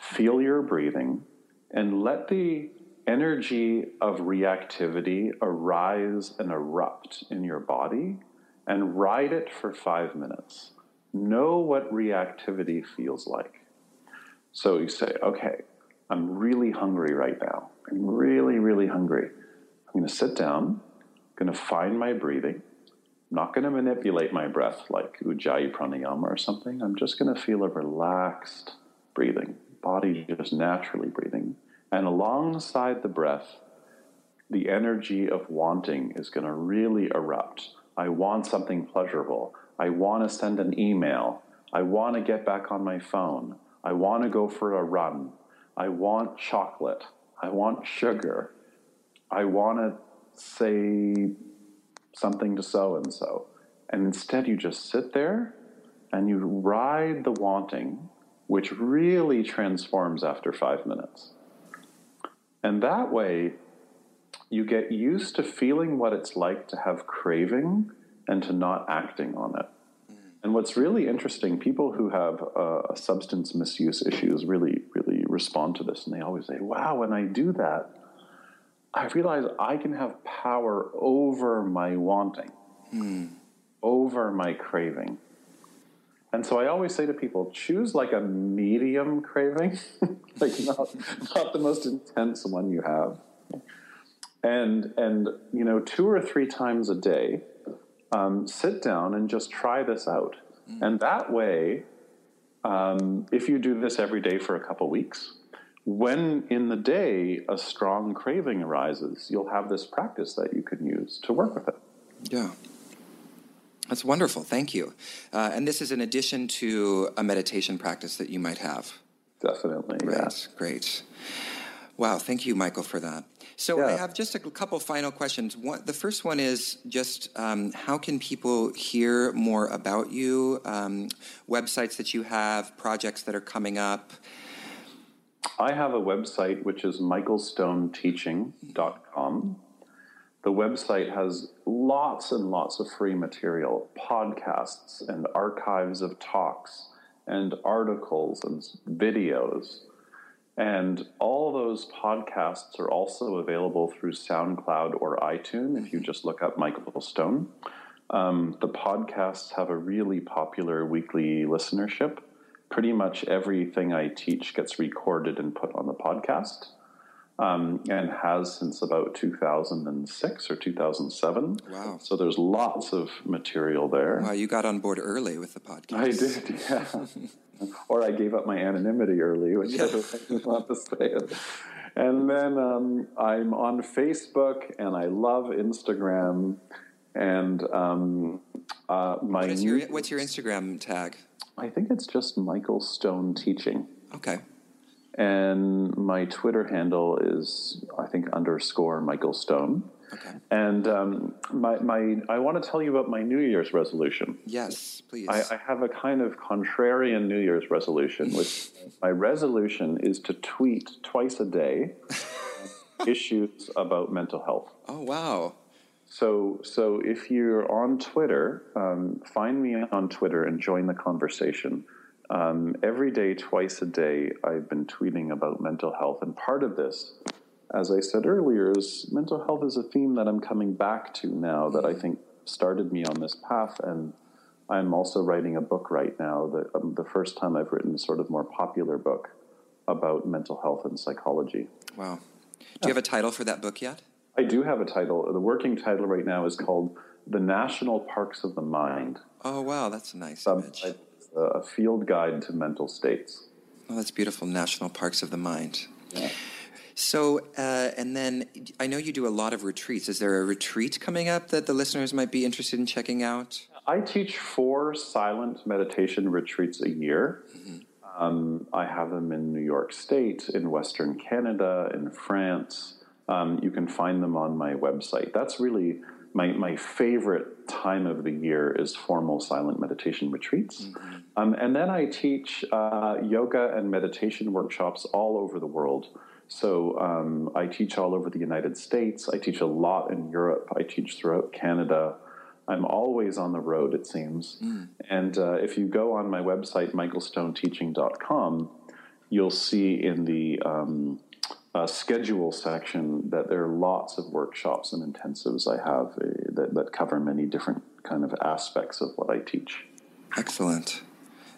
S2: feel your breathing, and let the energy of reactivity arise and erupt in your body and ride it for five minutes. Know what reactivity feels like. So you say, okay, I'm really hungry right now. I'm really, really hungry. I'm going to sit down, going to find my breathing. I'm not going to manipulate my breath like Ujjayi Pranayama or something. I'm just going to feel a relaxed breathing, body just naturally breathing. And alongside the breath, the energy of wanting is going to really erupt. I want something pleasurable. I want to send an email. I want to get back on my phone. I want to go for a run. I want chocolate. I want sugar. I want to say something to so and so. And instead, you just sit there and you ride the wanting, which really transforms after five minutes. And that way, you get used to feeling what it's like to have craving and to not acting on it. And what's really interesting, people who have uh, substance misuse issues really, really respond to this. And they always say, wow, when I do that, I realize I can have power over my wanting, hmm. over my craving. And so I always say to people, choose like a medium craving, (laughs) like not, not the most intense one you have. And, and, you know, two or three times a day, um, sit down and just try this out. Mm. And that way, um, if you do this every day for a couple weeks, when in the day a strong craving arises, you'll have this practice that you can use to work with it.
S1: Yeah. That's wonderful. Thank you. Uh, and this is in addition to a meditation practice that you might have.
S2: Definitely.
S1: Yeah. Great. Wow. Thank you, Michael, for that. So yeah. I have just a couple final questions. One, the first one is just um, how can people hear more about you? Um, websites that you have, projects that are coming up.
S2: I have a website which is michaelstoneteaching.com. The website has lots and lots of free material, podcasts and archives of talks and articles and videos and all those podcasts are also available through SoundCloud or iTunes if you just look up Michael Stone. Um, the podcasts have a really popular weekly listenership. Pretty much everything I teach gets recorded and put on the podcast. Um, and has since about 2006 or 2007.
S1: Wow.
S2: So there's lots of material there.
S1: Wow, you got on board early with the podcast.
S2: I did, (laughs) yeah. Or I gave up my anonymity early, which (laughs) I don't want to say it. And then um, I'm on Facebook, and I love Instagram. And um, uh, my
S1: what your, what's your Instagram tag?
S2: I think it's just Michael Stone Teaching.
S1: Okay.
S2: And my Twitter handle is I think underscore Michael Stone.
S1: Okay.
S2: And um, my, my, I want to tell you about my New Year's resolution.
S1: Yes, please.
S2: I, I have a kind of contrarian New Year's resolution, which (laughs) my resolution is to tweet twice a day (laughs) issues about mental health.
S1: Oh, wow.
S2: So, so if you're on Twitter, um, find me on Twitter and join the conversation. Um, every day, twice a day, I've been tweeting about mental health, and part of this as I said earlier, is mental health is a theme that I'm coming back to now that I think started me on this path. And I'm also writing a book right now, the, um, the first time I've written a sort of more popular book about mental health and psychology.
S1: Wow. Do you have a title for that book yet?
S2: I do have a title. The working title right now is called The National Parks of the Mind.
S1: Oh, wow. That's a nice um, image.
S2: A field guide to mental states.
S1: Oh, that's beautiful. National Parks of the Mind. Yeah. So, uh, and then I know you do a lot of retreats. Is there a retreat coming up that the listeners might be interested in checking out?
S2: I teach four silent meditation retreats a year. Mm-hmm. Um, I have them in New York State, in Western Canada, in France. Um, you can find them on my website. That's really my, my favorite time of the year is formal silent meditation retreats. Mm-hmm. Um, and then I teach uh, yoga and meditation workshops all over the world. So um, I teach all over the United States. I teach a lot in Europe. I teach throughout Canada. I'm always on the road, it seems. Mm. And uh, if you go on my website, michaelstoneteaching.com, you'll see in the um, uh, schedule section that there are lots of workshops and intensives I have uh, that, that cover many different kind of aspects of what I teach.
S1: Excellent.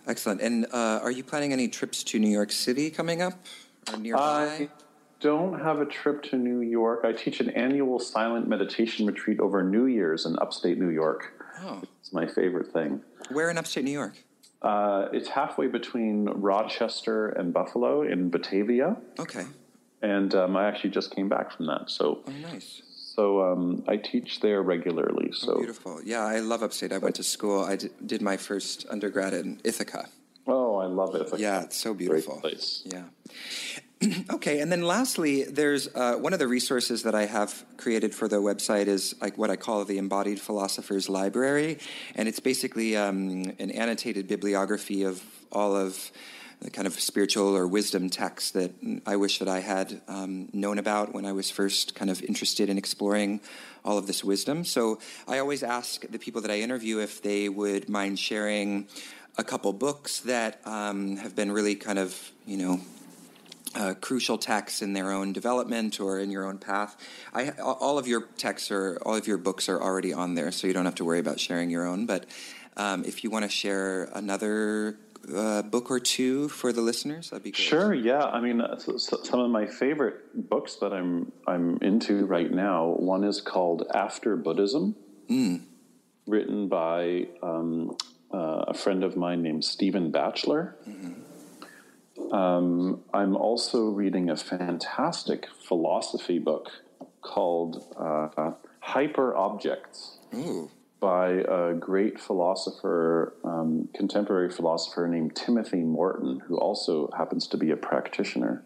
S1: Excellent. And uh, are you planning any trips to New York City coming up? Or nearby?
S2: I don't have a trip to New York. I teach an annual silent meditation retreat over New Year's in upstate New York. Oh. It's my favorite thing.
S1: Where in upstate New York?
S2: Uh, it's halfway between Rochester and Buffalo in Batavia.
S1: Okay.
S2: And um, I actually just came back from that. So
S1: oh, nice.
S2: So um, I teach there regularly. So
S1: oh, beautiful. Yeah, I love upstate. I went to school. I did my first undergrad in Ithaca.
S2: Oh, I love it.
S1: Yeah, it's so beautiful. Yeah. (clears throat) okay, and then lastly, there's uh, one of the resources that I have created for the website is like what I call the Embodied Philosophers Library, and it's basically um, an annotated bibliography of all of the kind of spiritual or wisdom texts that I wish that I had um, known about when I was first kind of interested in exploring all of this wisdom. So I always ask the people that I interview if they would mind sharing a couple books that um, have been really kind of, you know, uh, crucial texts in their own development or in your own path. I, all of your texts are, all of your books are already on there, so you don't have to worry about sharing your own. But um, if you want to share another uh, book or two for the listeners, that'd be great.
S2: Sure. Yeah. I mean, uh, so, so some of my favorite books that I'm I'm into right now. One is called After Buddhism, mm. written by um, uh, a friend of mine named Stephen Batchelor. Mm-hmm. Um, I'm also reading a fantastic philosophy book called uh, Hyper Objects
S1: Ooh.
S2: by a great philosopher, um, contemporary philosopher named Timothy Morton, who also happens to be a practitioner.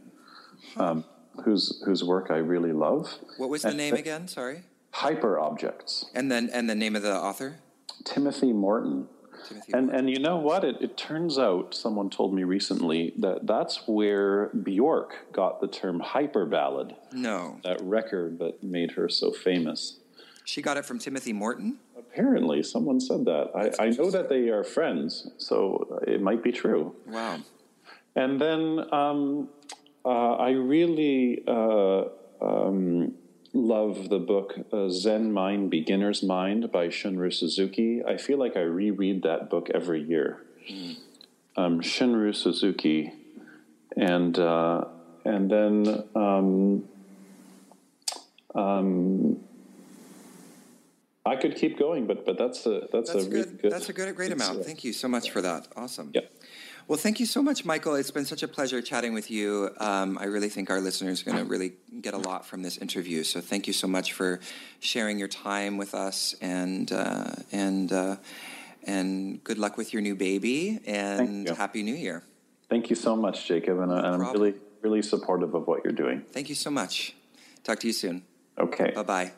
S2: Um, whose whose work I really love.
S1: What was the and name again? Sorry.
S2: Hyper objects.
S1: And then and the name of the author?
S2: Timothy Morton. And and you know what? It, it turns out someone told me recently that that's where Bjork got the term hyper ballad.
S1: No,
S2: that record that made her so famous.
S1: She got it from Timothy Morton.
S2: Apparently, someone said that. I, I know that they are friends, so it might be true.
S1: Wow.
S2: And then um, uh, I really uh, um, love the book uh, Zen Mind, Beginner's Mind by Shunryu Suzuki. I feel like I reread that book every year. Mm. Um, Shunryu Suzuki, and uh, and then um, um, I could keep going, but but that's a that's,
S1: that's
S2: a
S1: good, good, That's a good great amount. Thank you so much for that. Awesome.
S2: Yeah.
S1: Well, thank you so much, Michael. It's been such a pleasure chatting with you. Um, I really think our listeners are going to really get a lot from this interview. So thank you so much for sharing your time with us, and uh, and uh, and good luck with your new baby, and happy New Year.
S2: Thank you so much, Jacob, and, no and I'm really really supportive of what you're doing.
S1: Thank you so much. Talk to you soon.
S2: Okay.
S1: Bye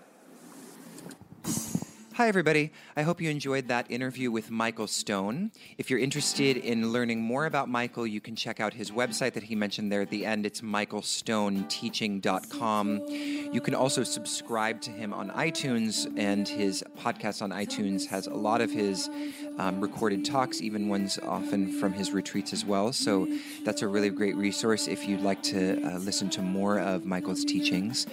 S1: bye. Hi, everybody. I hope you enjoyed that interview with Michael Stone. If you're interested in learning more about Michael, you can check out his website that he mentioned there at the end. It's michaelstoneteaching.com. You can also subscribe to him on iTunes, and his podcast on iTunes has a lot of his um, recorded talks, even ones often from his retreats as well. So that's a really great resource if you'd like to uh, listen to more of Michael's teachings.